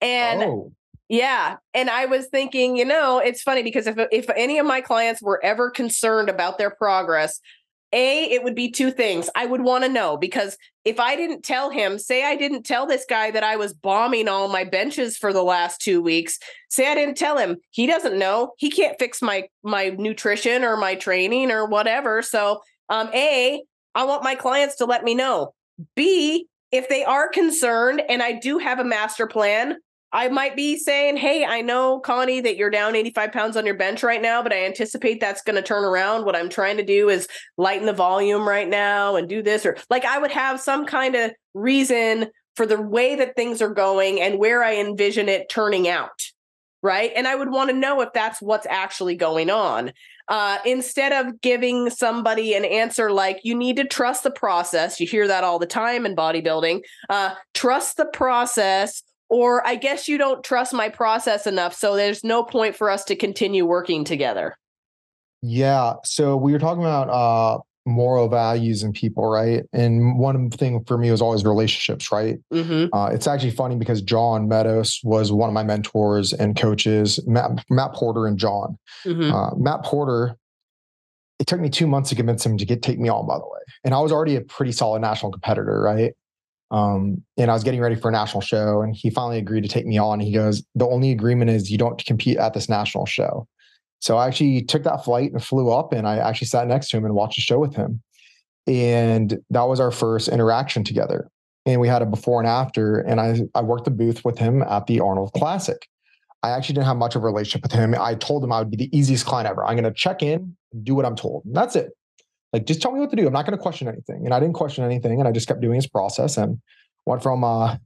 And oh, yeah, and I was thinking, you know, it's funny because if if any of my clients were ever concerned about their progress, a it would be two things. I would want to know because if I didn't tell him, say I didn't tell this guy that I was bombing all my benches for the last 2 weeks, say I didn't tell him, he doesn't know. He can't fix my my nutrition or my training or whatever. So, um A, I want my clients to let me know. B, if they are concerned and I do have a master plan, I might be saying, Hey, I know, Connie, that you're down 85 pounds on your bench right now, but I anticipate that's going to turn around. What I'm trying to do is lighten the volume right now and do this. Or like I would have some kind of reason for the way that things are going and where I envision it turning out. Right. And I would want to know if that's what's actually going on. Uh, instead of giving somebody an answer like, you need to trust the process, you hear that all the time in bodybuilding, uh, trust the process, or I guess you don't trust my process enough. So there's no point for us to continue working together. Yeah. So we were talking about uh, moral values in people, right? And one thing for me was always relationships, right? Mm-hmm. Uh, it's actually funny because John Meadows was one of my mentors and coaches, Matt, Matt Porter and John. Mm-hmm. Uh, Matt Porter, it took me two months to convince him to get take me on, by the way. And I was already a pretty solid national competitor, right? Um, and I was getting ready for a national show, and he finally agreed to take me on. He goes, "The only agreement is you don't compete at this national show." So I actually took that flight and flew up and I actually sat next to him and watched a show with him. And that was our first interaction together. And we had a before and after. And I, I worked the booth with him at the Arnold Classic. I actually didn't have much of a relationship with him. I told him I would be the easiest client ever. I'm going to check in, do what I'm told. And that's it. Like, just tell me what to do. I'm not going to question anything. And I didn't question anything. And I just kept doing his process and went from uh,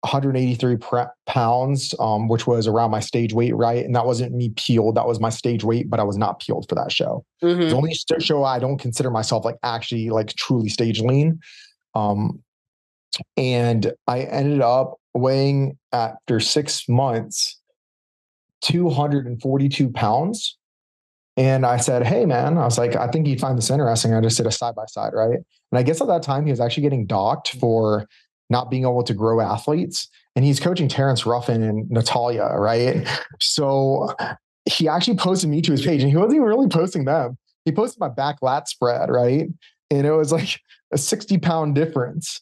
183 pounds, um, which was around my stage weight, right? And that wasn't me peeled. That was my stage weight, but I was not peeled for that show. Mm-hmm. It's only show I don't consider myself like actually like truly stage lean. Um, and I ended up weighing after six months 242 pounds. And I said, Hey, man, I was like, I think you'd find this interesting. I just did a side by side, right? And I guess at that time, he was actually getting docked mm-hmm. for not being able to grow athletes. And he's coaching Terrence Ruffin and Natalia, right? So he actually posted me to his page and he wasn't even really posting them. He posted my back lat spread, right? And it was like a 60 pound difference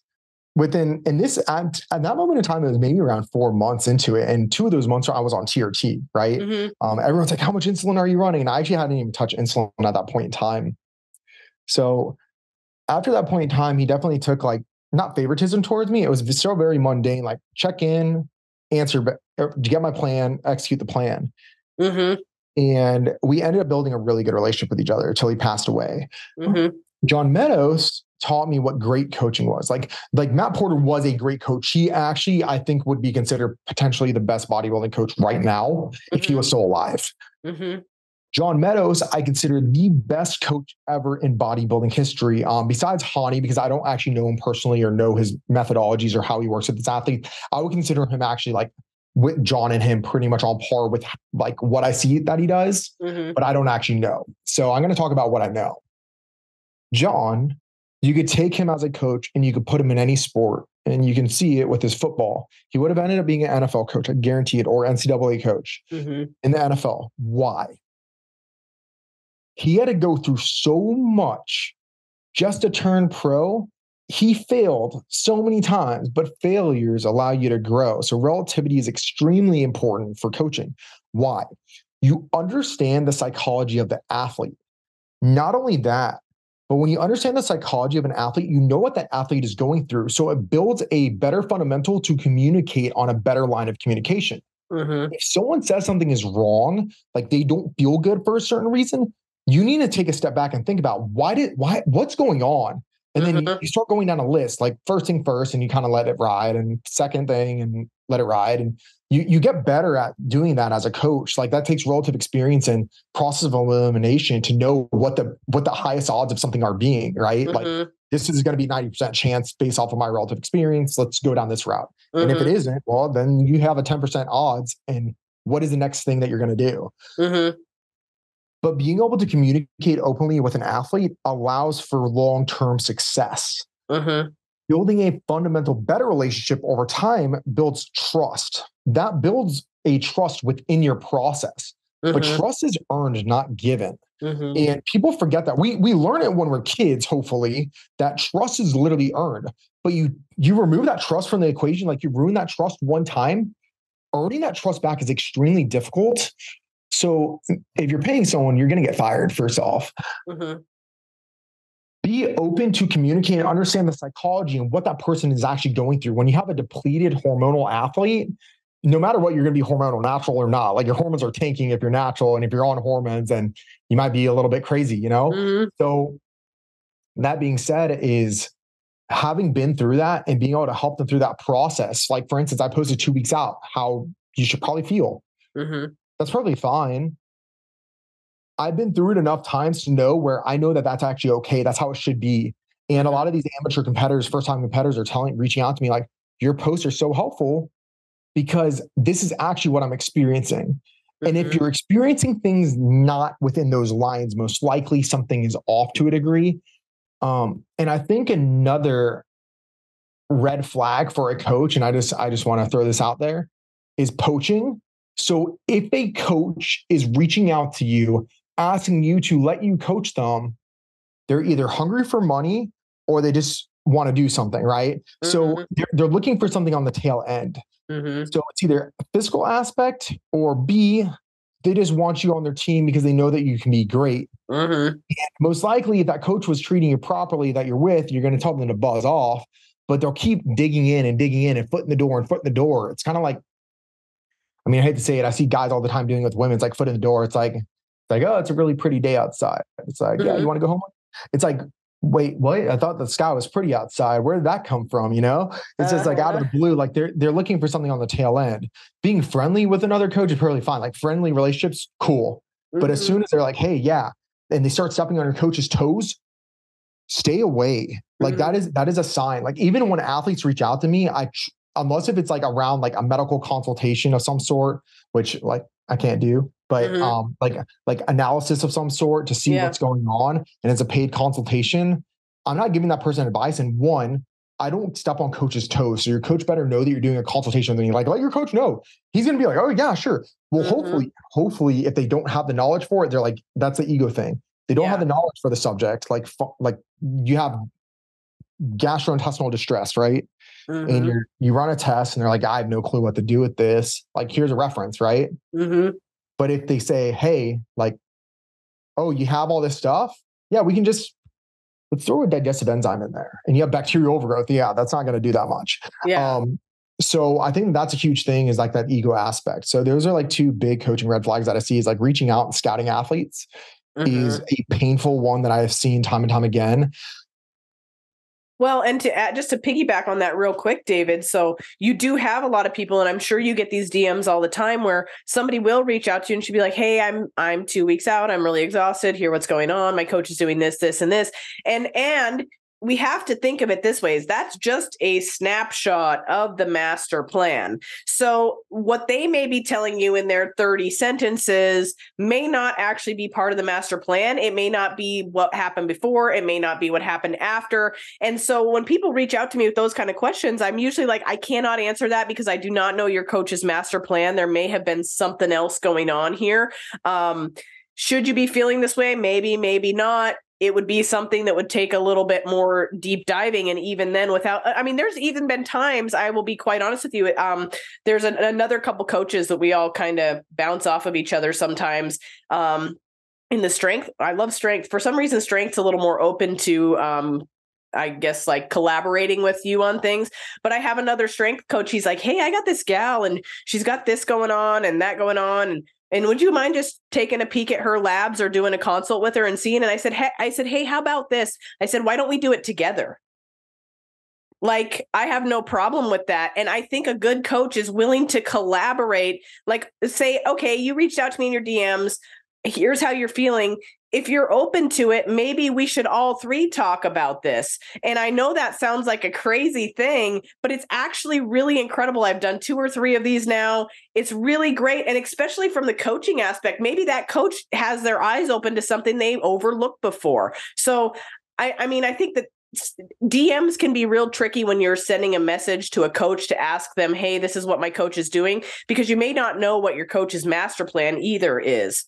within, and this at, at that moment in time, it was maybe around four months into it. And two of those months I was on TRT, right? Mm-hmm. Um, everyone's like, how much insulin are you running? And I actually hadn't even touched insulin at that point in time. So after that point in time, he definitely took like not favoritism towards me. It was still very mundane, like check in, answer, er, get my plan, execute the plan. Mm-hmm. And we ended up building a really good relationship with each other until he passed away. Mm-hmm. John Meadows taught me what great coaching was. Like, like Matt Porter was a great coach. He actually, I think, would be considered potentially the best bodybuilding coach right now mm-hmm. if he was mm-hmm. still alive. Mm-hmm. John Meadows, I consider the best coach ever in bodybuilding history. Um, besides Hany, because I don't actually know him personally or know his methodologies or how he works with his athletes, I would consider him actually like with John and him pretty much on par with like what I see that he does, mm-hmm. but I don't actually know. So I'm going to talk about what I know. John, you could take him as a coach and you could put him in any sport and you can see it with his football. He would have ended up being an NFL coach, I guarantee it, or NCAA coach mm-hmm. in the NFL. Why? He had to go through so much just to turn pro. He failed so many times, but failures allow you to grow. So, relativity is extremely important for coaching. Why? You understand the psychology of the athlete. Not only that, but when you understand the psychology of an athlete, you know what that athlete is going through. So it builds a better fundamental to communicate on a better line of communication. Mm-hmm. If someone says something is wrong, like they don't feel good for a certain reason, you need to take a step back and think about why did why what's going on and then mm-hmm. you, start going down a list like first thing first and you kind of let it ride and second thing and let it ride and you you get better at doing that as a coach like that takes relative experience and process of elimination to know what the what the highest odds of something are being right mm-hmm. like this is going to be 90% chance based off of my relative experience let's go down this route mm-hmm. and if it mm-hmm. isn't well then you have a 10% odds and what is the next thing that you're going to do mm-hmm. But being able to communicate openly with an athlete allows for long term success. Mm-hmm. Building a fundamental, better relationship over time builds trust. That builds a trust within your process. Mm-hmm. But trust is earned, not given. Mm-hmm. And people forget that. We we learn it when we're kids, hopefully, that trust is literally earned. But you you remove that trust from the equation, like you ruin that trust one time, earning that trust back is extremely difficult. So if you're paying someone, you're going to get fired first off. Mm-hmm. Be open to communicate and understand the psychology and what that person is actually going through. When you have a depleted hormonal athlete, no matter what, you're going to be hormonal, natural or not. Like your hormones are tanking if you're natural, and if you're on hormones, and you might be a little bit crazy, you know. Mhm. So that being said, is having been through that and being able to help them through that process. Like for instance, I posted two weeks out how you should probably feel. Mhm. That's probably fine. I've been through it enough times to know where I know that that's actually okay. That's how it should be. And a lot of these amateur competitors, first time competitors are telling, reaching out to me like, your posts are so helpful because this is actually what I'm experiencing. And if you're experiencing things not within those lines, most likely something is off to a degree. Um, and I think another red flag for a coach, and I just I just want to throw this out there, is poaching. So if a coach is reaching out to you, asking you to let you coach them, they're either hungry for money or they just want to do something, right? So Mhm. they're, they're looking for something on the tail end. Mhm. So it's either a physical aspect or B, they just want you on their team because they know that you can be great. Mhm. Most likely, if that coach was treating you properly that you're with, you're going to tell them to buzz off, but they'll keep digging in and digging in and foot in the door and foot in the door. It's kind of like, I mean, I hate to say it, I see guys all the time doing it with women. It's like foot in the door. It's like, it's like, oh, it's a really pretty day outside. It's like, yeah, Mhm. you want to go home? It's like, wait, what? I thought the sky was pretty outside. Where did that come from? You know, it's just like out of the blue. Like they're they're looking for something on the tail end. Being friendly with another coach is perfectly fine. Like friendly relationships, cool. But as Mhm. soon as they're like, hey, yeah, and they start stepping on your coach's toes, stay away. Like that is that is a sign. Like even when athletes reach out to me, I unless if it's like around like a medical consultation of some sort, which like I can't do, but Mhm. um like like analysis of some sort to see Yeah. what's going on, and it's a paid consultation. I'm not giving that person advice. And one, I don't step on coach's toes. So your coach better know that you're doing a consultation. Then you like let your coach know. He's gonna be like, oh yeah, sure. Well, Mhm. hopefully, hopefully, if they don't have the knowledge for it, they're like, that's the ego thing. They don't have the knowledge for the subject. Like, like you have gastrointestinal distress, right? And Mhm. you're you run a test, and they're like, I have no clue what to do with this. Like, here's a reference, right? Mhm. But if they say, hey, like, oh, you have all this stuff, yeah, we can just let's throw a digestive enzyme in there, and you have bacterial overgrowth. Yeah, that's not going to do that much. Yeah. Um, so I think that's a huge thing is like that ego aspect. So those are like two big coaching red flags that I see is like reaching out and scouting athletes is Mhm. a painful one that I have seen time and time again. Well, and to add, just to piggyback on that real quick, David. So you do have a lot of people, and I'm sure you get these DMs all the time where somebody will reach out to you and she'll be like, "Hey, I'm I'm two weeks out. I'm really exhausted. Here, what's going on? My coach is doing this, this, and this." And and we have to think of it this way: is that's just a snapshot of the master plan. So what they may be telling you in their 30 sentences may not actually be part of the master plan. It may not be what happened before. It may not be what happened after. And so when people reach out to me with those kind of questions, I'm usually like, I cannot answer that because I do not know your coach's master plan. There may have been something else going on here. Um, should you be feeling this way? Maybe, maybe not. It would be something that would take a little bit more deep diving. And even then, without, I mean, there's even been times, I will be quite honest with you. Um, there's an, another couple coaches that we all kind of bounce off of each other sometimes. Um, in the strength, I love strength. For some reason, strength's a little more open to um, I guess like collaborating with you on things. But I have another strength coach. He's like, Hey, I got this gal and she's got this going on and that going on. And, and would you mind just taking a peek at her labs or doing a consult with her and seeing? And I said, Hey, I said, Hey, how about this? I said, why don't we do it together? Like, I have no problem with that. And I think a good coach is willing to collaborate. Like, say, okay, you reached out to me in your DMs. Here's how you're feeling if you're open to it, maybe we should all three talk about this. And I know that sounds like a crazy thing, but it's actually really incredible. I've done two or three of these now. It's really great. And especially from the coaching aspect, maybe that coach has their eyes open to something they overlooked before. So I, I mean, I think that DMs can be real tricky when you're sending a message to a coach to ask them, hey, this is what my coach is doing, because you may not know what your coach's master plan either is.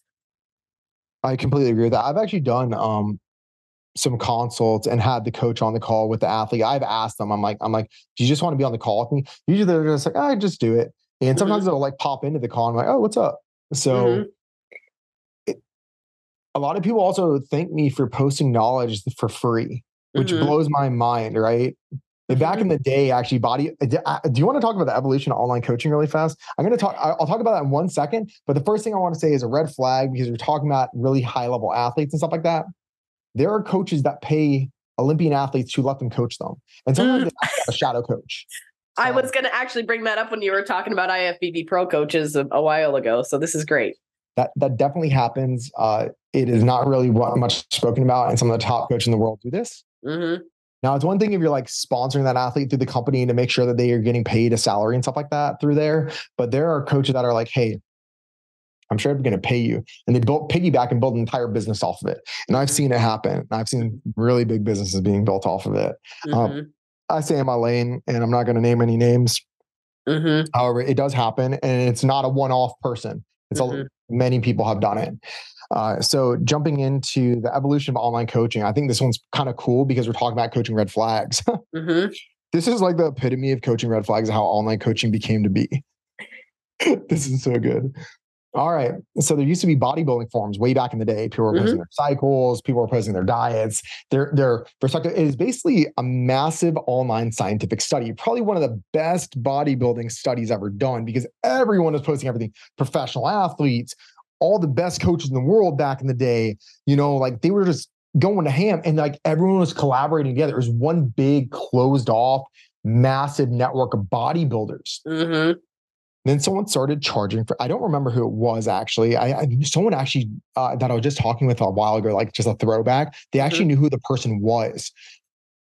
I completely agree with that. I've actually done um some consults and had the coach on the call with the athlete. I've asked them, I'm like, I'm like, do you just want to be on the call with me? Usually they're just like, I just do it. And sometimes Mm-hmm. they'll like pop into the call. I'm like, oh, what's up? So Mhm. it, a lot of people also thank me for posting knowledge for free, which Mhm. blows my mind, right? Back in the day, actually, body. uh, Do you want to talk about the evolution of online coaching really fast? I'm going to talk. I'll talk about that in one second. But the first thing I want to say is a red flag because we're talking about really high level athletes and stuff like that. There are coaches that pay Olympian athletes to let them coach them, and sometimes Mm. a shadow coach. I was going to actually bring that up when you were talking about IFBB pro coaches a, a while ago. So this is great. that that definitely happens. Uh, it is not really what much spoken about, and some of the top coaches in the world do this. hmm Now, it's one thing if you're like sponsoring that athlete through the company to make sure that they are getting paid a salary and stuff like that through there. But there are coaches that are like, hey, I'm sure I'm going to pay you. And they built piggyback and build an entire business off of it. And I've seen it happen. I've seen really big businesses being built off of it. Um, hmm I stay in my lane and I'm not going to name any names. hmm However, it does happen and it's not a one off person. It's Mhm. a, many people have done it. Uh, so jumping into the evolution of online coaching, I think this one's kind of cool because we're talking about coaching red flags. hmm this is like the epitome of coaching red flags, of how online coaching became to be. this is so good. All right. So there used to be bodybuilding forums way back in the day. People were posting their cycles, people were posting their diets, their their perspective. It is basically a massive online scientific study, probably one of the best bodybuilding studies ever done because everyone is posting everything. Professional athletes, all the best coaches in the world back in the day, you know, like they were just going to ham and like everyone was collaborating together. It was one big closed off, massive network of bodybuilders. hmm Then someone started charging for. I don't remember who it was actually. I, I someone actually uh, that I was just talking with a while ago, like just a throwback. They actually knew who the person was,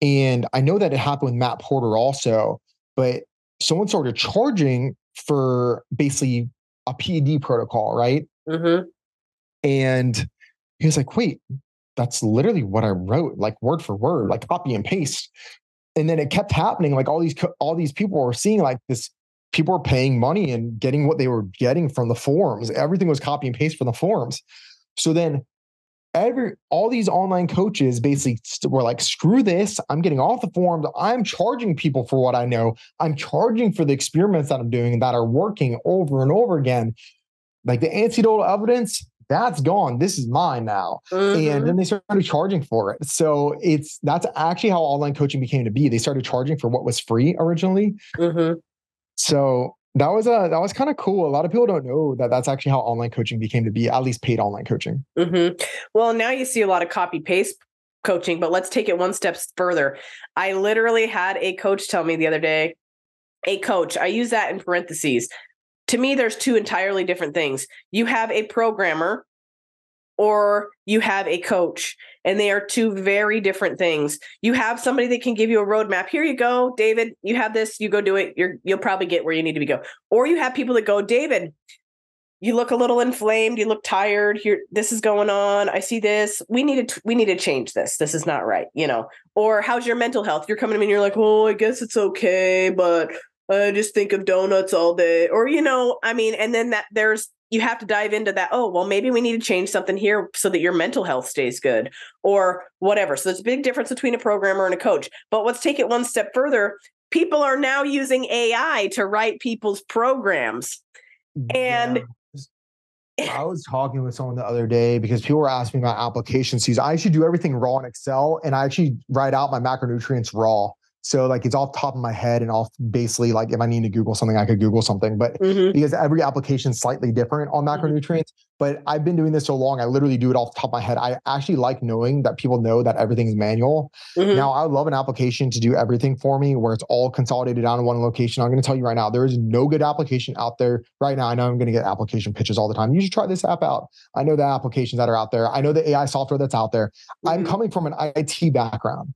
and I know that it happened with Matt Porter also. But someone started charging for basically a PED protocol, right? Hmm And he was like, wait, that's literally what I wrote, like word for word, like copy and paste. And then it kept happening. Like all these, all these people were seeing like this, people were paying money and getting what they were getting from the forums. Everything was copy and paste from the forums. So then every, all these online coaches basically were like, screw this. I'm getting off the forums. I'm charging people for what I know. I'm charging for the experiments that I'm doing that are working over and over again. Like the anecdotal evidence, that's gone. This is mine now. Mm-hmm. And then they started charging for it. So it's that's actually how online coaching became to be. They started charging for what was free originally. hmm So that was a that was kind of cool. A lot of people don't know that that's actually how online coaching became to be, at least paid online coaching. hmm Well, now you see a lot of copy paste coaching, but let's take it one step further. I literally had a coach tell me the other day, a coach, I use that in parentheses. To me, there's two entirely different things. You have a programmer or you have a coach, and they are two very different things. You have somebody that can give you a roadmap. Here you go, David. You have this. You go do it. You're you'll probably get where you need to be go. Or you have people that go, David, you look a little inflamed you look tired here this is going on i see this we need to we need to change this this is not right you know or how's your mental health you're coming to me and you're like oh i guess it's okay but i just think of donuts all day or you know i mean and then that there's you have to dive into that oh well maybe we need to change something here so that your mental health stays good or whatever so there's a big difference between a programmer and a coach but let's take it one step further people are now using ai to write people's programs And- Yeah. I was talking with someone the other day because people were asking me about application C's. I actually do everything raw in Excel and I actually write out my macronutrients raw. So like it's off the top of my head and I'll basically like if I need to Google something, I could Google something. But Mhm. because every application is slightly different on Mhm. macronutrients. But I've been doing this so long, I literally do it off the top of my head. I actually like knowing that people know that everything is manual. Mhm. Now, I would love an application to do everything for me where it's all consolidated down in one location. I'm going to tell you right now, there is no good application out there right now. I know I'm going to get application pitches all the time. You should try this app out. I know the applications that are out there. I know the AI software that's out there. I'm Mhm. coming from an IT background.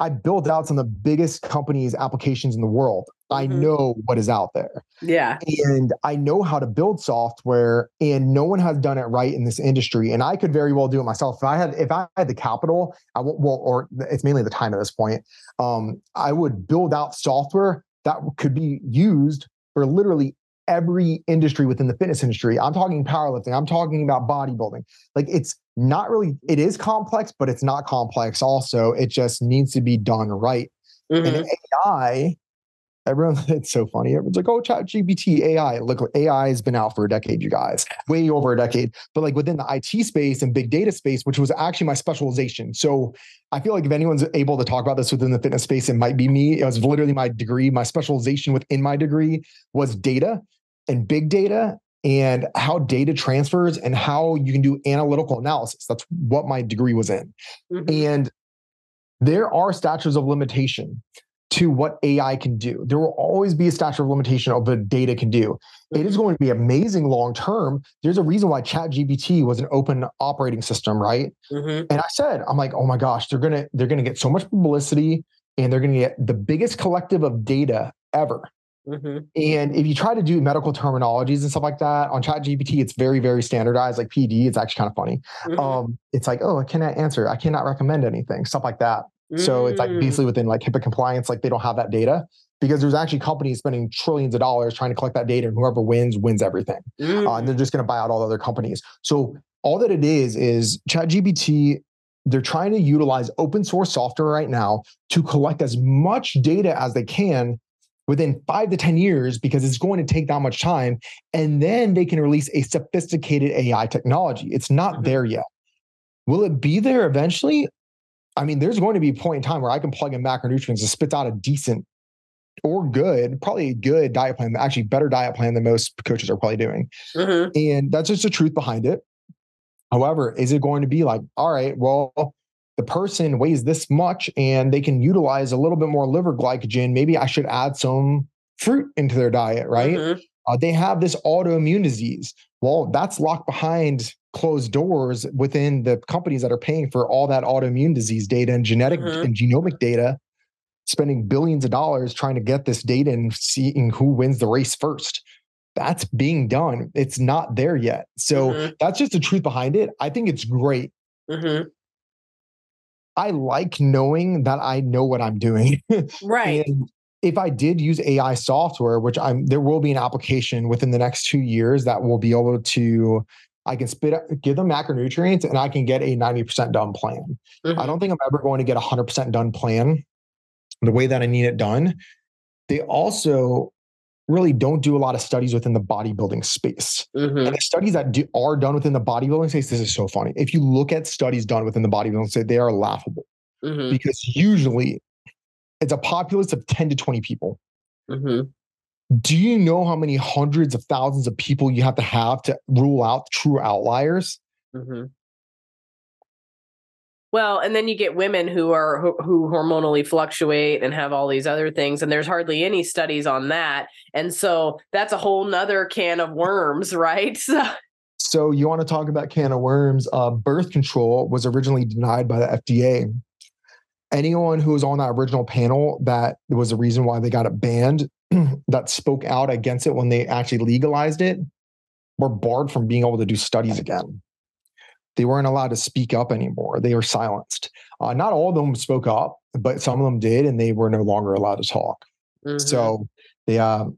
I built out some of the biggest companies' applications in the world. I Mhm. know what is out there Yeah. and I know how to build software and no one has done it right in this industry and I could very well do it myself if I had if I had the capital I won't well or it's mainly the time at this point um I would build out software that could be used for literally every industry within the fitness industry I'm talking powerlifting I'm talking about bodybuilding like it's not really it is complex but it's not complex also it just needs to be done right Mhm. and AI everyone it's so funny. Everyone's like, oh, ChatGPT, AI. Look, AI has been out for a decade, you guys, way over a decade. But like within the IT space and big data space, which was actually my specialization. So I feel like if anyone's able to talk about this within the fitness space, it might be me. It was literally my degree. My specialization within my degree was data and big data and how data transfers and how you can do analytical analysis. That's what my degree was in. Mm-hmm. And there are statutes of limitation to what AI can do. There will always be a statute of limitation of what data can do. It is mm-hmm. going to be amazing long term. There's a reason why ChatGPT was an open operating system, right? Mm-hmm. And I said, I'm like, oh my gosh, they're gonna they're gonna get so much publicity and they're gonna get the biggest collective of data ever. Mm-hmm. And if you try to do medical terminologies and stuff like that on ChatGPT, it's very, very standardized. Like PD, it's actually kind of funny. Mm-hmm. Um, it's like, oh, I cannot answer. I cannot recommend anything, stuff like that. So it's like basically mm. within like HIPAA compliance, like they don't have that data because there's actually companies spending trillions of dollars trying to collect that data, and whoever wins wins everything. Uh, and they're mm. just going to buy out all the other companies. So all that it is is ChatGPT. They're trying to utilize open source software right now to collect as much data as they can within five to 10 years because it's going to take that much time. And then they can release a sophisticated AI technology. It's not mm-hmm. there yet. Will it be there eventually? I mean, there's going to be a point in time where I can plug in macronutrients and spits out a decent or good, probably a good diet plan, actually better diet plan than most coaches are probably doing. Mm-hmm. And that's just the truth behind it. However, is it going to be like, all right, well, the person weighs this much and they can utilize a little bit more liver glycogen. Maybe I should add some fruit into their diet, right? Mm-hmm. Uh, they have this autoimmune disease. Well, that's locked behind closed doors within the companies that are paying for all that autoimmune disease data and genetic mm-hmm. and genomic data, spending billions of dollars trying to get this data and seeing who wins the race first. That's being done. It's not there yet. So mm-hmm. that's just the truth behind it. I think it's great. Mm-hmm. I like knowing that I know what I'm doing. Right. and if I did use AI software, which I'm there will be an application within the next two years that will be able to I can spit up, give them macronutrients and I can get a 90% done plan. Mm-hmm. I don't think I'm ever going to get a 100% done plan the way that I need it done. They also really don't do a lot of studies within the bodybuilding space. Mm-hmm. And the studies that do, are done within the bodybuilding space, this is so funny. If you look at studies done within the bodybuilding space, they are laughable mm-hmm. because usually it's a populace of 10 to 20 people. Mm-hmm do you know how many hundreds of thousands of people you have to have to rule out true outliers? Well, and then you get women who are who, who, hormonally fluctuate and have all these other things, and there's hardly any studies on that, and so that's a whole nother can of worms, right? So, so you want to talk about can of worms? Uh, birth control was originally denied by the FDA. Anyone who was on that original panel, that was the reason why they got it banned that spoke out against it when they actually legalized it were barred from being able to do studies again. They weren't allowed to speak up anymore. They were silenced. Uh, not all of them spoke up, but some of them did, and they were no longer allowed to talk. Mm-hmm. So, yeah, um,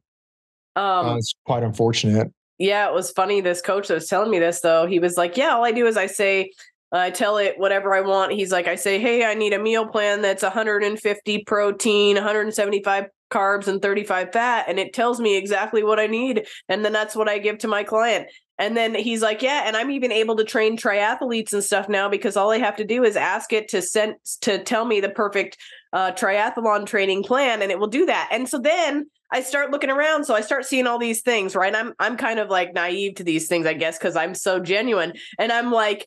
uh, it's quite unfortunate. Yeah, it was funny. This coach that was telling me this, though, he was like, "Yeah, all I do is I say I tell it whatever I want. He's like, I say, hey, I need a meal plan that's 150 protein, 175 carbs and 35 fat and it tells me exactly what I need and then that's what I give to my client. And then he's like, "Yeah, and I'm even able to train triathletes and stuff now because all I have to do is ask it to send to tell me the perfect uh, triathlon training plan, and it will do that." And so then I start looking around, so I start seeing all these things. Right? I'm I'm kind of like naive to these things, I guess, because I'm so genuine, and I'm like,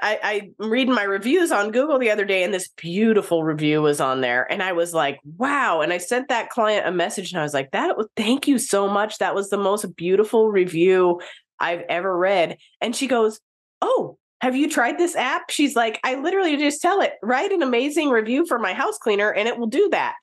I, I, am reading my reviews on Google the other day, and this beautiful review was on there, and I was like, "Wow!" And I sent that client a message, and I was like, "That thank you so much. That was the most beautiful review I've ever read." And she goes, "Oh, have you tried this app?" She's like, "I literally just tell it write an amazing review for my house cleaner, and it will do that."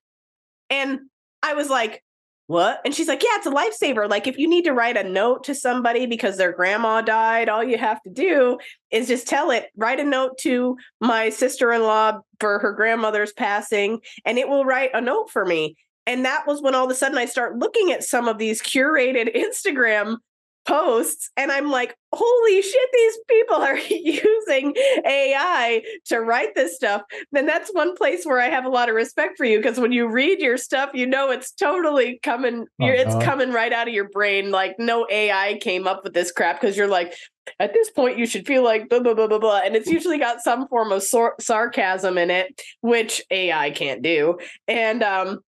And I was like, what? And she's like, yeah, it's a lifesaver. Like if you need to write a note to somebody because their grandma died, all you have to do is just tell it, write a note to my sister-in-law for her grandmother's passing, and it will write a note for me. And that was when all of a sudden I start looking at some of these curated Instagram posts and I'm like, holy shit, these people are using AI to write this stuff, then that's one place where I have a lot of respect for you because when you read your stuff, you know it's totally coming, oh, it's coming right out of your brain. Like no AI came up with this crap because you're like, at this point, you should feel like blah blah blah blah blah, and it's usually got some form of sor- sarcasm in it, which AI can't do. And um,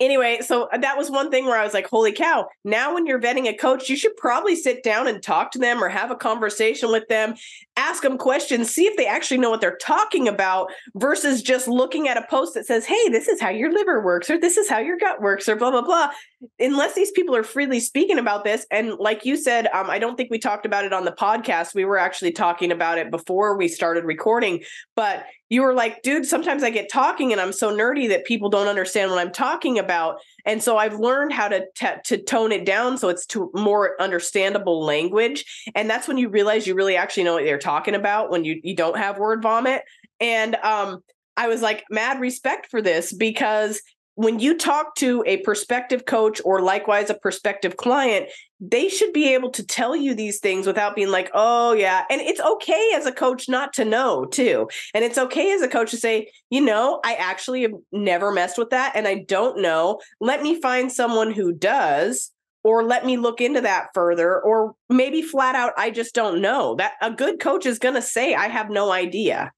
anyway, so uh, that was one thing where I was like, holy cow. Now, when you're vetting a coach, you should probably sit down and talk to them or have a conversation with them, ask them questions, see if they actually know what they're talking about versus just looking at a post that says, hey, this is how your liver works or this is how your gut works or blah, blah, blah. Unless these people are freely speaking about this. And like you said, um, I don't think we talked about it on the podcast. We were actually talking about it before we started recording, but you were like, dude, sometimes I get talking and I'm so nerdy that people don't understand what I'm talking about. And so I've learned how to t- to tone it down so it's to more understandable language. And that's when you realize you really actually know what they're talking about when you you don't have word vomit. And um I was like mad respect for this because when you talk to a prospective coach or likewise a prospective client, they should be able to tell you these things without being like, oh, yeah. And it's okay as a coach not to know, too. And it's okay as a coach to say, you know, I actually have never messed with that and I don't know. Let me find someone who does. Or let me look into that further, or maybe flat out, I just don't know. That a good coach is going to say, I have no idea.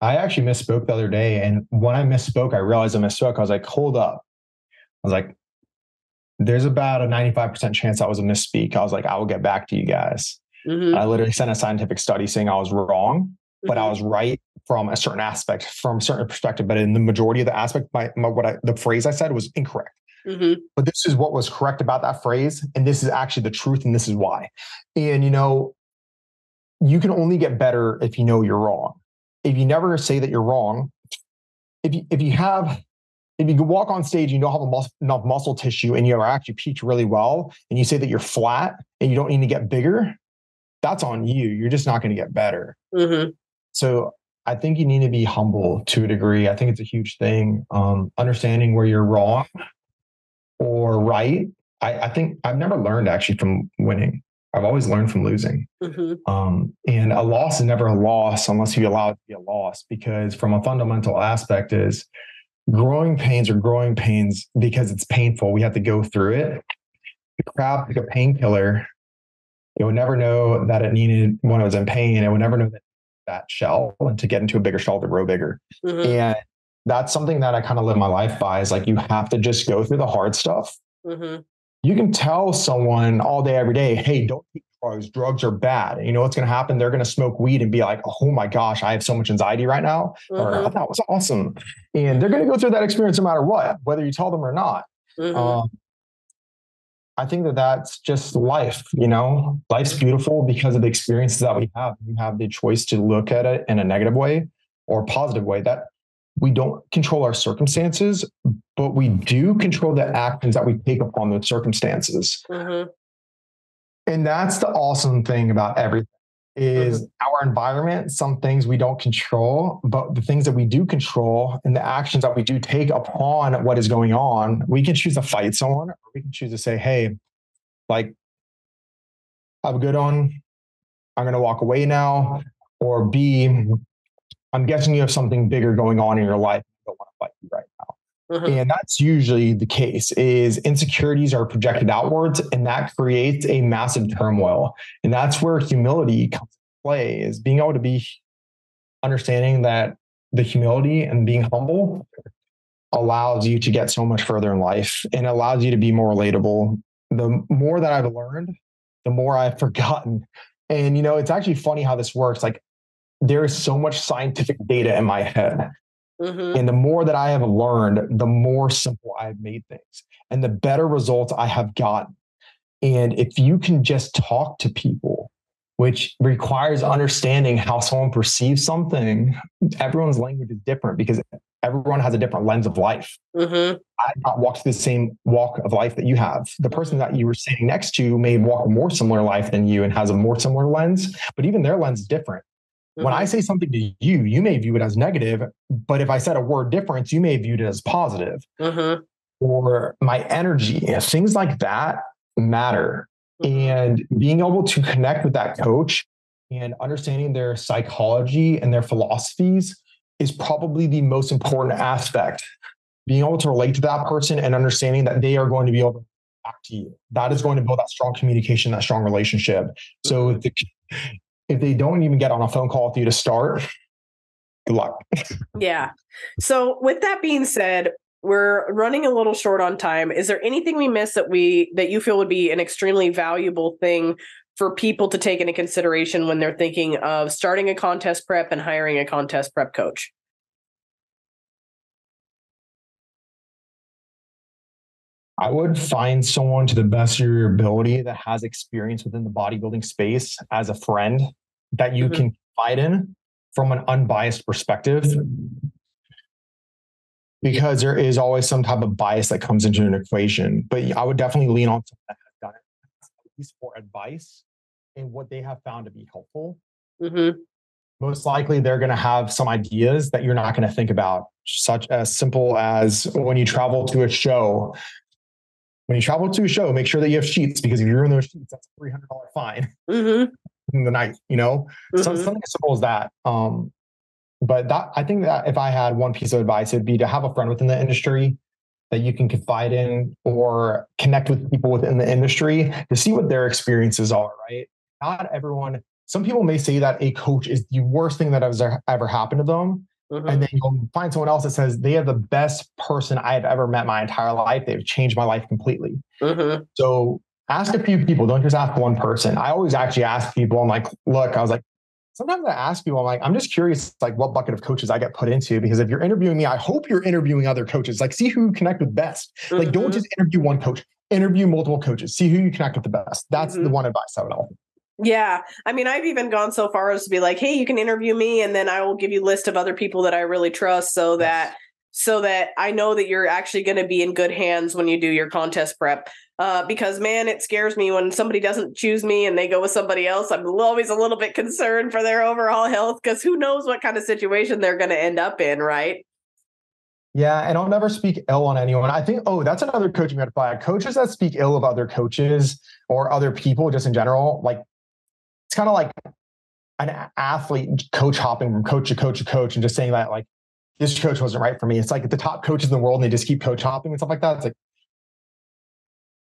I actually misspoke the other day. And when I misspoke, I realized I misspoke. I was like, hold up. I was like, there's about a 95% chance that was a misspeak. I was like, I will get back to you guys. Mm-hmm. I literally sent a scientific study saying I was wrong, mm-hmm. but I mm-hmm. was right from a certain aspect, from a certain perspective. But in the majority of the aspect, my, my what I, the phrase I said was incorrect. Mm-hmm. But this is what was correct about that phrase. And this is actually the truth. And this is why. And, you know, you can only get better if you know you're wrong if you never say that you're wrong, if you if you have if you walk on stage and you don't have mus- enough muscle tissue and you're actually peaked really well and you say that you're flat and you don't need to get bigger, that's on you. You're just not going to get better. Mm-hmm. So I think you need to be humble to a degree. I think it's a huge thing. Um, understanding where you're wrong or right. I, I think I've never learned actually from winning. I've always learned from losing. Mm-hmm. Um, and a loss is never a loss unless you allow it to be a loss, because from a fundamental aspect is growing pains are growing pains because it's painful. We have to go through it. The crab like a painkiller. It would never know that it needed when it was in pain. It would never know that that shell and to get into a bigger shell to grow bigger. Mm-hmm. And that's something that I kind of live my life by is like you have to just go through the hard stuff. Mm-hmm you can tell someone all day, every day, hey, don't take drugs. Drugs are bad. And you know what's going to happen? They're going to smoke weed and be like, oh my gosh, I have so much anxiety right now. Mm-hmm. Or oh, that was awesome. And they're going to go through that experience no matter what, whether you tell them or not. Mm-hmm. Um, I think that that's just life. You know, life's beautiful because of the experiences that we have. You have the choice to look at it in a negative way or positive way. That we don't control our circumstances, but we do control the actions that we take upon those circumstances. Mm-hmm. And that's the awesome thing about everything is mm-hmm. our environment, some things we don't control, but the things that we do control and the actions that we do take upon what is going on, we can choose to fight someone or we can choose to say, hey, like, have a good one. I'm going to walk away now. Or B, I'm guessing you have something bigger going on in your life. I don't want to fight you right now. Mm-hmm. And that's usually the case is insecurities are projected outwards and that creates a massive turmoil. And that's where humility comes to play is being able to be understanding that the humility and being humble allows you to get so much further in life and allows you to be more relatable. The more that I've learned, the more I've forgotten. And you know, it's actually funny how this works. Like there is so much scientific data in my head. Mm-hmm. And the more that I have learned, the more simple I have made things and the better results I have gotten. And if you can just talk to people, which requires understanding how someone perceives something, everyone's language is different because everyone has a different lens of life. Mm-hmm. I not walk the same walk of life that you have. The person that you were sitting next to may walk a more similar life than you and has a more similar lens, but even their lens is different. When I mm-hmm. say something to you, you may view it as negative, but if I said a word difference, you may view it as positive. Mm-hmm. Or my energy, things like that matter. Mm-hmm. And being able to connect with that coach and understanding their psychology and their philosophies is probably the most important aspect. Being able to relate to that person and understanding that they are going to be able to back to you. That is going to build that strong communication, that strong relationship. So the, if they don't even get on a phone call with you to start, good luck. yeah. So with that being said, we're running a little short on time. Is there anything we missed that we that you feel would be an extremely valuable thing for people to take into consideration when they're thinking of starting a contest prep and hiring a contest prep coach? I would find someone to the best of your ability that has experience within the bodybuilding space as a friend that you mm-hmm. can confide in from an unbiased perspective because there is always some type of bias that comes into an equation. But I would definitely lean on someone that has done it at least for advice and what they have found to be helpful. Mm-hmm. Most likely, they're going to have some ideas that you're not going to think about, such as simple as when you travel to a show. When you travel to a show, make sure that you have sheets because if you ruin those sheets, that's a three hundred dollar fine mm-hmm. in the night. You know, mm-hmm. so, something as simple as that. Um, but that I think that if I had one piece of advice, it'd be to have a friend within the industry that you can confide in or connect with people within the industry to see what their experiences are, right? Not everyone, some people may say that a coach is the worst thing that has ever happened to them. Mm-hmm. And then you'll find someone else that says they are the best person I have ever met my entire life. They've changed my life completely. Mm-hmm. So ask a few people. Don't just ask one person. I always actually ask people. I'm like, look, I was like, sometimes I ask people, I'm like, I'm just curious, like what bucket of coaches I get put into. Because if you're interviewing me, I hope you're interviewing other coaches. Like, see who you connect with best. Mm-hmm. Like, don't mm-hmm. just interview one coach. Interview multiple coaches. See who you connect with the best. That's mm-hmm. the one advice I would offer. Yeah. I mean, I've even gone so far as to be like, hey, you can interview me and then I will give you a list of other people that I really trust so that so that I know that you're actually going to be in good hands when you do your contest prep. Uh, because man, it scares me when somebody doesn't choose me and they go with somebody else. I'm always a little bit concerned for their overall health because who knows what kind of situation they're going to end up in, right? Yeah, and I'll never speak ill on anyone. I think, oh, that's another coaching red flag. Coaches that speak ill of other coaches or other people just in general, like it's kind of like an athlete coach hopping from coach to coach to coach and just saying that like this coach wasn't right for me. It's like the top coaches in the world and they just keep coach hopping and stuff like that. It's like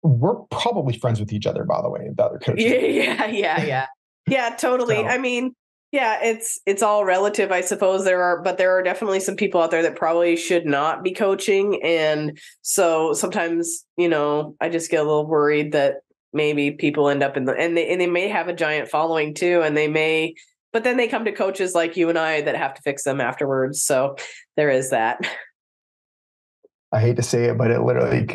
we're probably friends with each other, by the way, the other coaches. Yeah, yeah, yeah, yeah. Yeah, totally. so. I mean, yeah, it's it's all relative, I suppose. There are, but there are definitely some people out there that probably should not be coaching, and so sometimes, you know, I just get a little worried that maybe people end up in the and they and they may have a giant following too, and they may but then they come to coaches like you and I that have to fix them afterwards. So there is that. I hate to say it, but it literally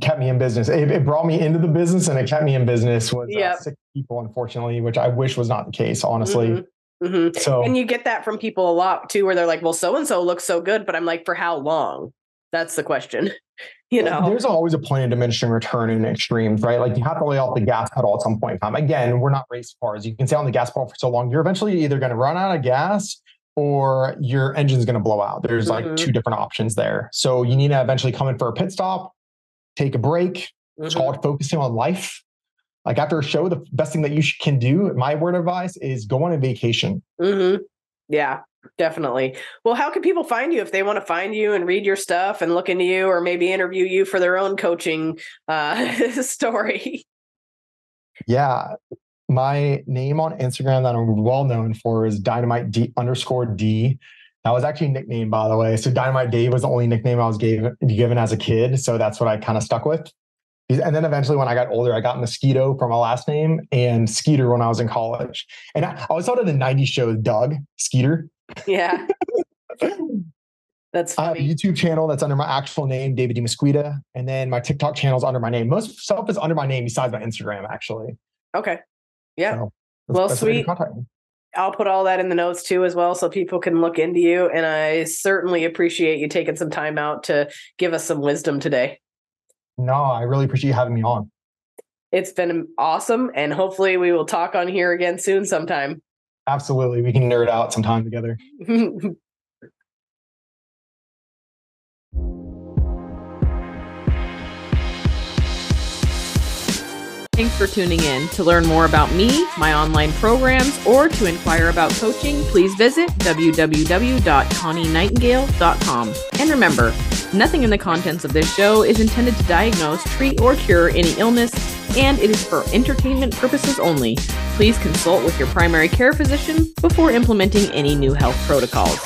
kept me in business. It, it brought me into the business and it kept me in business with yep. uh, six people, unfortunately, which I wish was not the case, honestly. Mm-hmm. Mm-hmm. So, and you get that from people a lot too, where they're like, well, so and so looks so good, but I'm like, for how long? That's the question. you know, there's always a point of diminishing return in extremes, right? Like you have to lay off the gas pedal at some point in time. Again, we're not race cars. You can stay on the gas pedal for so long, you're eventually either going to run out of gas or your engine's going to blow out. There's mm-hmm. like two different options there. So you need to eventually come in for a pit stop, take a break. Mm-hmm. It's called focusing on life. Like after a show, the best thing that you can do, my word of advice, is go on a vacation. Mm-hmm. Yeah, Definitely. Well, how can people find you if they want to find you and read your stuff and look into you or maybe interview you for their own coaching uh, story? Yeah. My name on Instagram that I'm well known for is dynamite D underscore D. That was actually a nickname, by the way. So Dynamite Dave was the only nickname I was gave, given as a kid. So that's what I kind of stuck with. And then eventually, when I got older, I got Mosquito for my last name and Skeeter when I was in college. And I, always thought of the 90s show Doug, Skeeter. Yeah. That's funny. I have a YouTube channel that's under my actual name, David DeMesquita. And then my TikTok channel is under my name. Most stuff is under my name besides my Instagram, actually. Okay. Yeah. So well, sweet. I'll put all that in the notes too, as well, so people can look into you. And I certainly appreciate you taking some time out to give us some wisdom today. No, I really appreciate you having me on. It's been awesome. And hopefully we will talk on here again soon sometime. Absolutely. We can nerd out sometime together. Thanks for tuning in. To learn more about me, my online programs, or to inquire about coaching, please visit www.connienightingale.com. And remember, nothing in the contents of this show is intended to diagnose, treat, or cure any illness, and it is for entertainment purposes only. Please consult with your primary care physician before implementing any new health protocols.